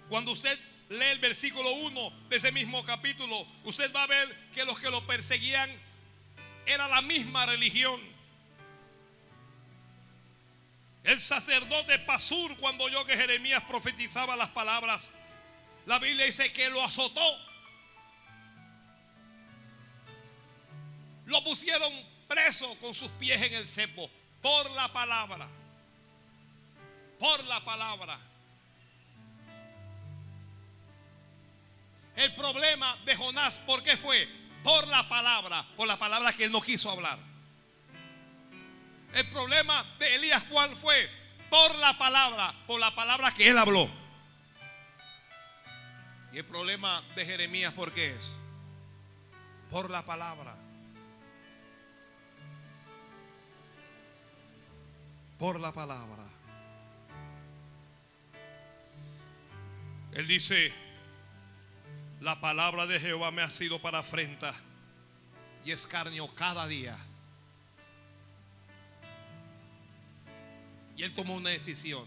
Cuando usted lee el versículo 1 de ese mismo capítulo, usted va a ver que los que lo perseguían era la misma religión. El sacerdote Pasur, cuando oyó que Jeremías profetizaba las palabras, la Biblia dice que lo azotó. Lo pusieron preso con sus pies en el cepo por la palabra. Por la palabra. El problema de Jonás, ¿por qué fue? Por la palabra, por la palabra que él no quiso hablar. El problema de Elías, ¿cuál fue? Por la palabra, por la palabra que él habló. Y el problema de Jeremías, ¿por qué es? Por la palabra. Por la palabra. Él dice, la palabra de Jehová me ha sido para afrenta y escarnio cada día. Y él tomó una decisión.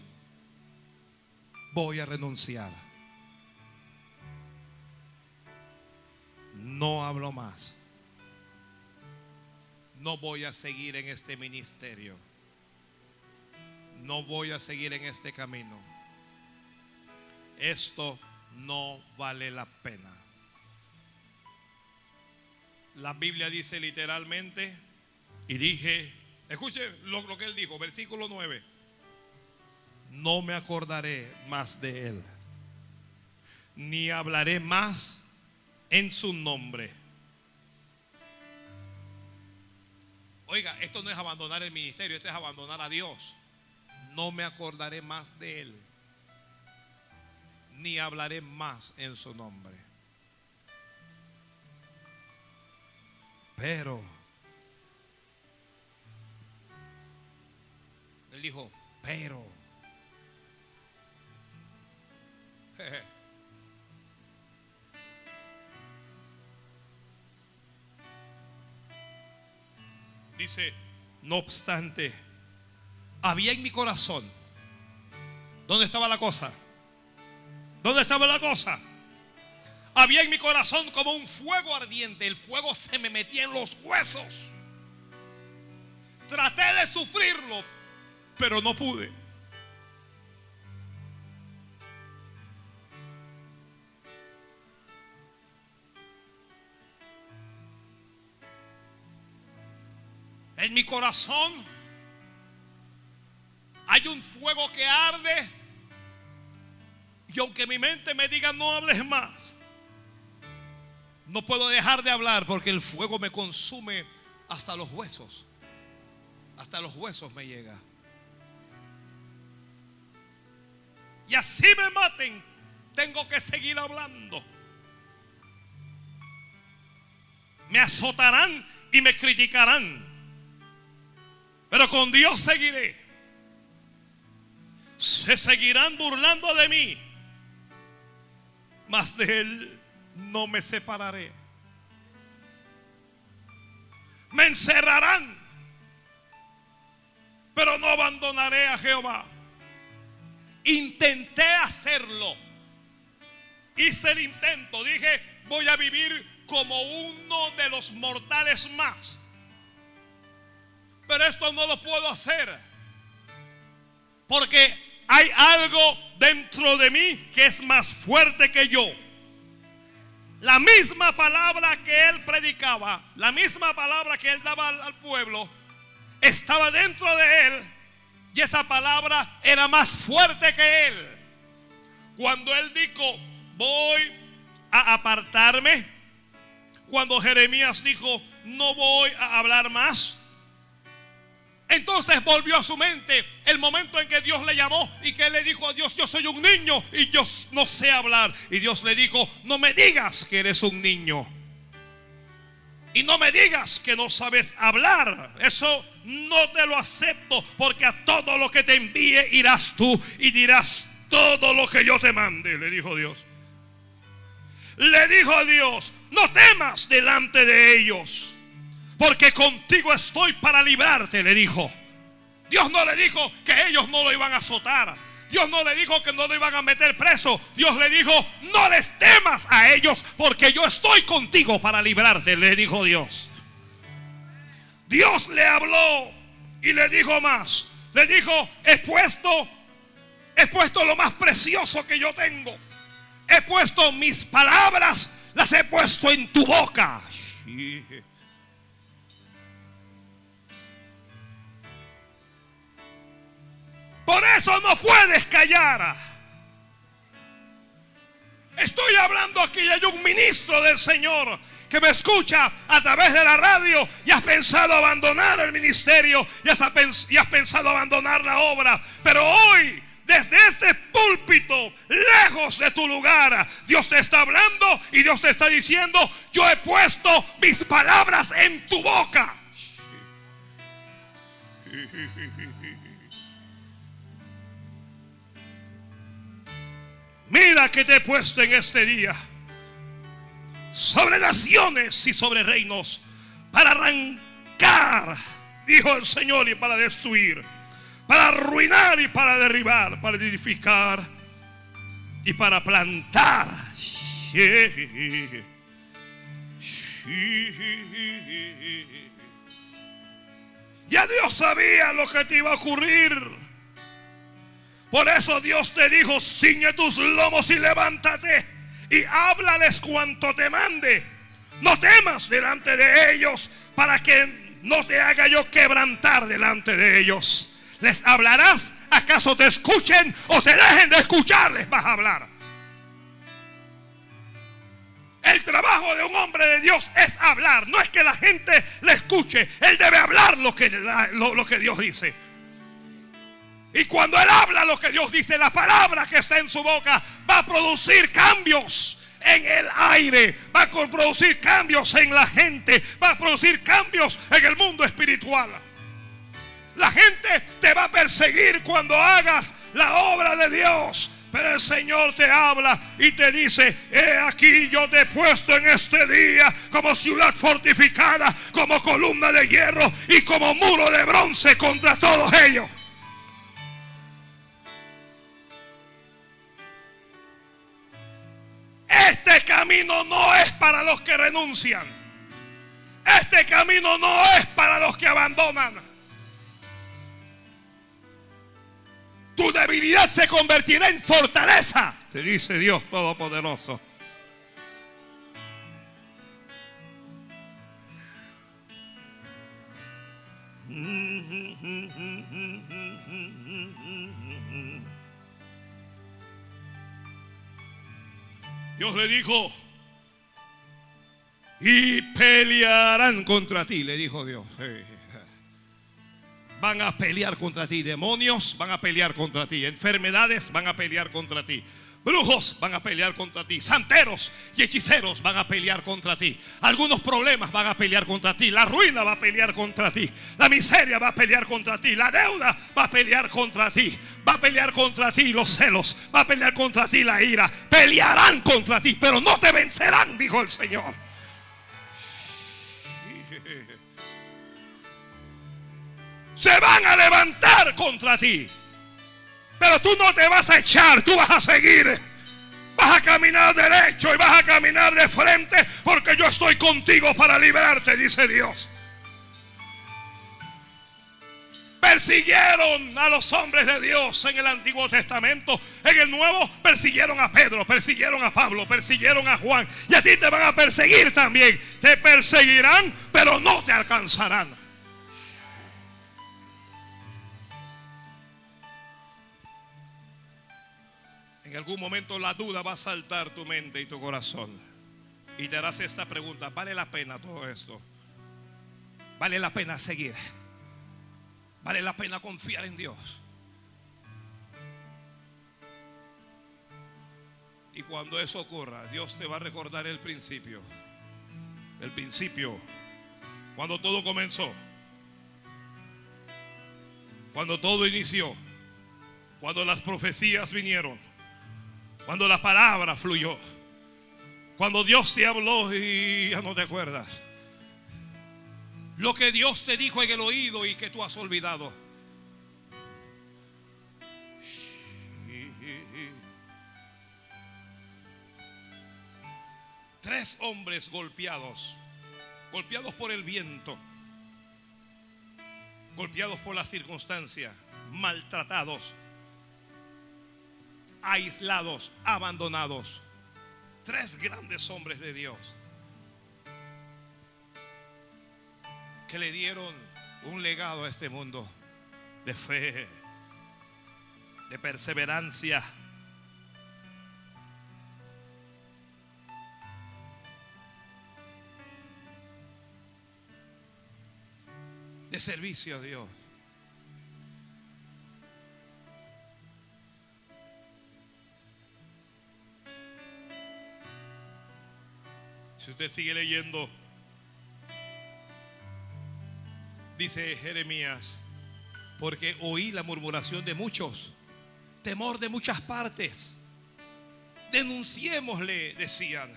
Voy a renunciar. No hablo más. No voy a seguir en este ministerio. No voy a seguir en este camino. Esto no vale la pena. La Biblia dice literalmente, y dije, escuche lo, que él dijo, versículo 9, no me acordaré más de él, ni hablaré más en su nombre. Oiga, esto no es abandonar el ministerio, esto es abandonar a Dios. No me acordaré más de él ni hablaré más en su nombre. Pero él dijo, pero dice, no obstante, había en mi corazón. ¿Dónde estaba la cosa? ¿Dónde estaba la cosa? Había en mi corazón como un fuego ardiente. El fuego se me metía en los huesos. Traté de sufrirlo, pero no pude. En mi corazón hay un fuego que arde. Y aunque mi mente me diga no hables más, no puedo dejar de hablar porque el fuego me consume hasta los huesos. Hasta los huesos me llega. Y así me maten, tengo que seguir hablando. Me azotarán y me criticarán. Pero con Dios seguiré. Se seguirán burlando de mí. Mas de Él no me separaré. Me encerrarán. Pero no abandonaré a Jehová. Intenté hacerlo. Hice el intento. Dije, voy a vivir como uno de los mortales más. Pero esto no lo puedo hacer. Porque hay algo dentro de mí que es más fuerte que yo. La misma palabra que él predicaba, la misma palabra que él daba al, pueblo, estaba dentro de él. Y esa palabra era más fuerte que él. Cuando él dijo, voy a apartarme. Cuando Jeremías dijo, no voy a hablar más. Entonces volvió a su mente el momento en que Dios le llamó y que le dijo a Dios, yo soy un niño y yo no sé hablar. Y Dios le dijo, no me digas que eres un niño. Y no me digas que no sabes hablar. Eso no te lo acepto porque a todo lo que te envíe irás tú y dirás todo lo que yo te mande, le dijo Dios. Le dijo Dios, no temas delante de ellos porque contigo estoy para librarte, le dijo. Dios no le dijo que ellos no lo iban a azotar. Dios no le dijo que no lo iban a meter preso. Dios le dijo, no les temas a ellos porque yo estoy contigo para librarte, le dijo Dios. Dios le habló y le dijo más. Le dijo, he puesto, he puesto lo más precioso que yo tengo. He puesto mis palabras, las he puesto en tu boca. Por eso no puedes callar. Estoy hablando aquí y hay un ministro del Señor que me escucha a través de la radio y has pensado abandonar el ministerio y has, pensado abandonar la obra. Pero hoy, desde este púlpito, lejos de tu lugar, Dios te está hablando y Dios te está diciendo, yo he puesto mis palabras en tu boca. Mira que te he puesto en este día sobre naciones y sobre reinos para arrancar, dijo el Señor, y para destruir, para arruinar y para derribar, para edificar y para plantar. Ya Dios sabía lo que te iba a ocurrir. Por eso Dios te dijo, ciñe tus lomos y levántate y háblales cuanto te mande. No temas delante de ellos para que no te haga yo quebrantar delante de ellos. ¿Les hablarás? ¿Acaso te escuchen o te dejen de escuchar? Les vas a hablar. El trabajo de un hombre de Dios es hablar. No es que la gente le escuche. Él debe hablar lo que, lo, lo que Dios dice. Y cuando Él habla lo que Dios dice, la palabra que está en su boca va a producir cambios en el aire, va a producir cambios en la gente, va a producir cambios en el mundo espiritual. La gente te va a perseguir cuando hagas la obra de Dios. Pero el Señor te habla y te dice, he aquí yo te he puesto en este día como ciudad fortificada, como columna de hierro y como muro de bronce contra todos ellos. Este camino no es para los que renuncian. Este camino no es para los que abandonan. Tu debilidad se convertirá en fortaleza, te dice Dios Todopoderoso. Le dijo, y pelearán contra ti, le dijo Dios. Van a pelear contra ti, demonios van a pelear contra ti, enfermedades van a pelear contra ti. Brujos van a pelear contra ti. Santeros y hechiceros van a pelear contra ti. Algunos problemas van a pelear contra ti. La ruina va a pelear contra ti. La miseria va a pelear contra ti. La deuda va a pelear contra ti. Va a pelear contra ti los celos. Va a pelear contra ti la ira. Pelearán contra ti, pero no te vencerán, dijo el Señor. Se van a levantar contra ti. Pero tú no te vas a echar, tú vas a seguir. Vas a caminar derecho y vas a caminar de frente porque yo estoy contigo para librarte, dice Dios. Persiguieron a los hombres de Dios en el Antiguo Testamento. En el Nuevo persiguieron a Pedro, persiguieron a Pablo, persiguieron a Juan. Y a ti te van a perseguir también. Te perseguirán, pero no te alcanzarán. En algún momento la duda va a saltar tu mente y tu corazón. Y te harás esta pregunta, ¿vale la pena todo esto? ¿Vale la pena seguir? ¿Vale la pena confiar en Dios? Y cuando eso ocurra, Dios te va a recordar el principio. El principio. Cuando todo comenzó. Cuando todo inició. Cuando las profecías vinieron. Cuando la palabra fluyó. Cuando Dios te habló y ya no te acuerdas. Lo que Dios te dijo en el oído y que tú has olvidado. Tres hombres golpeados. Golpeados por el viento. Golpeados por la circunstancia. Maltratados aislados, abandonados. Tres grandes hombres de Dios que le dieron un legado a este mundo de fe, de perseverancia. De servicio a Dios. Si usted sigue leyendo, dice Jeremías, porque oí la murmuración de muchos, temor de muchas partes. Denunciémosle, decían.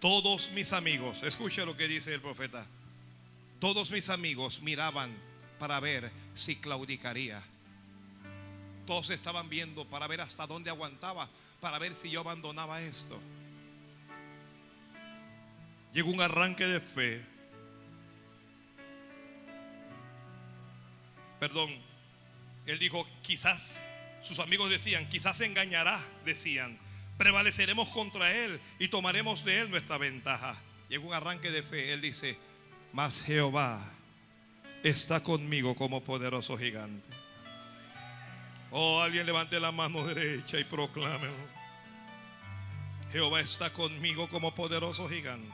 Todos mis amigos, escuche lo que dice el profeta. Todos mis amigos miraban para ver si claudicaría. Todos estaban viendo para ver hasta dónde aguantaba, para ver si yo abandonaba esto llegó un arranque de fe. Perdón, él dijo, quizás, sus amigos decían, quizás se engañará, decían, prevaleceremos contra él y tomaremos de él nuestra ventaja. Llegó un arranque de fe, él dice, mas Jehová está conmigo como poderoso gigante. Oh, alguien levante la mano derecha y proclámelo. Jehová está conmigo como poderoso gigante.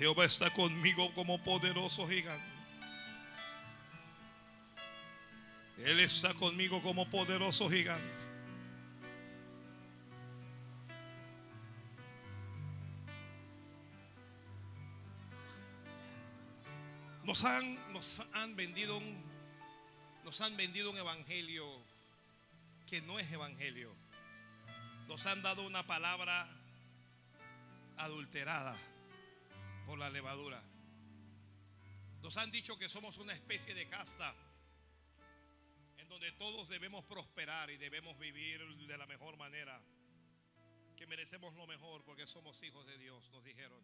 Jehová está conmigo como poderoso gigante. Él está conmigo como poderoso gigante. Nos han, nos han vendido un, nos han vendido un evangelio que no es evangelio. Nos han dado una palabra adulterada por la levadura. Nos han dicho que somos una especie de casta en donde todos debemos prosperar y debemos vivir de la mejor manera. que merecemos lo mejor porque somos hijos de Dios, nos dijeron.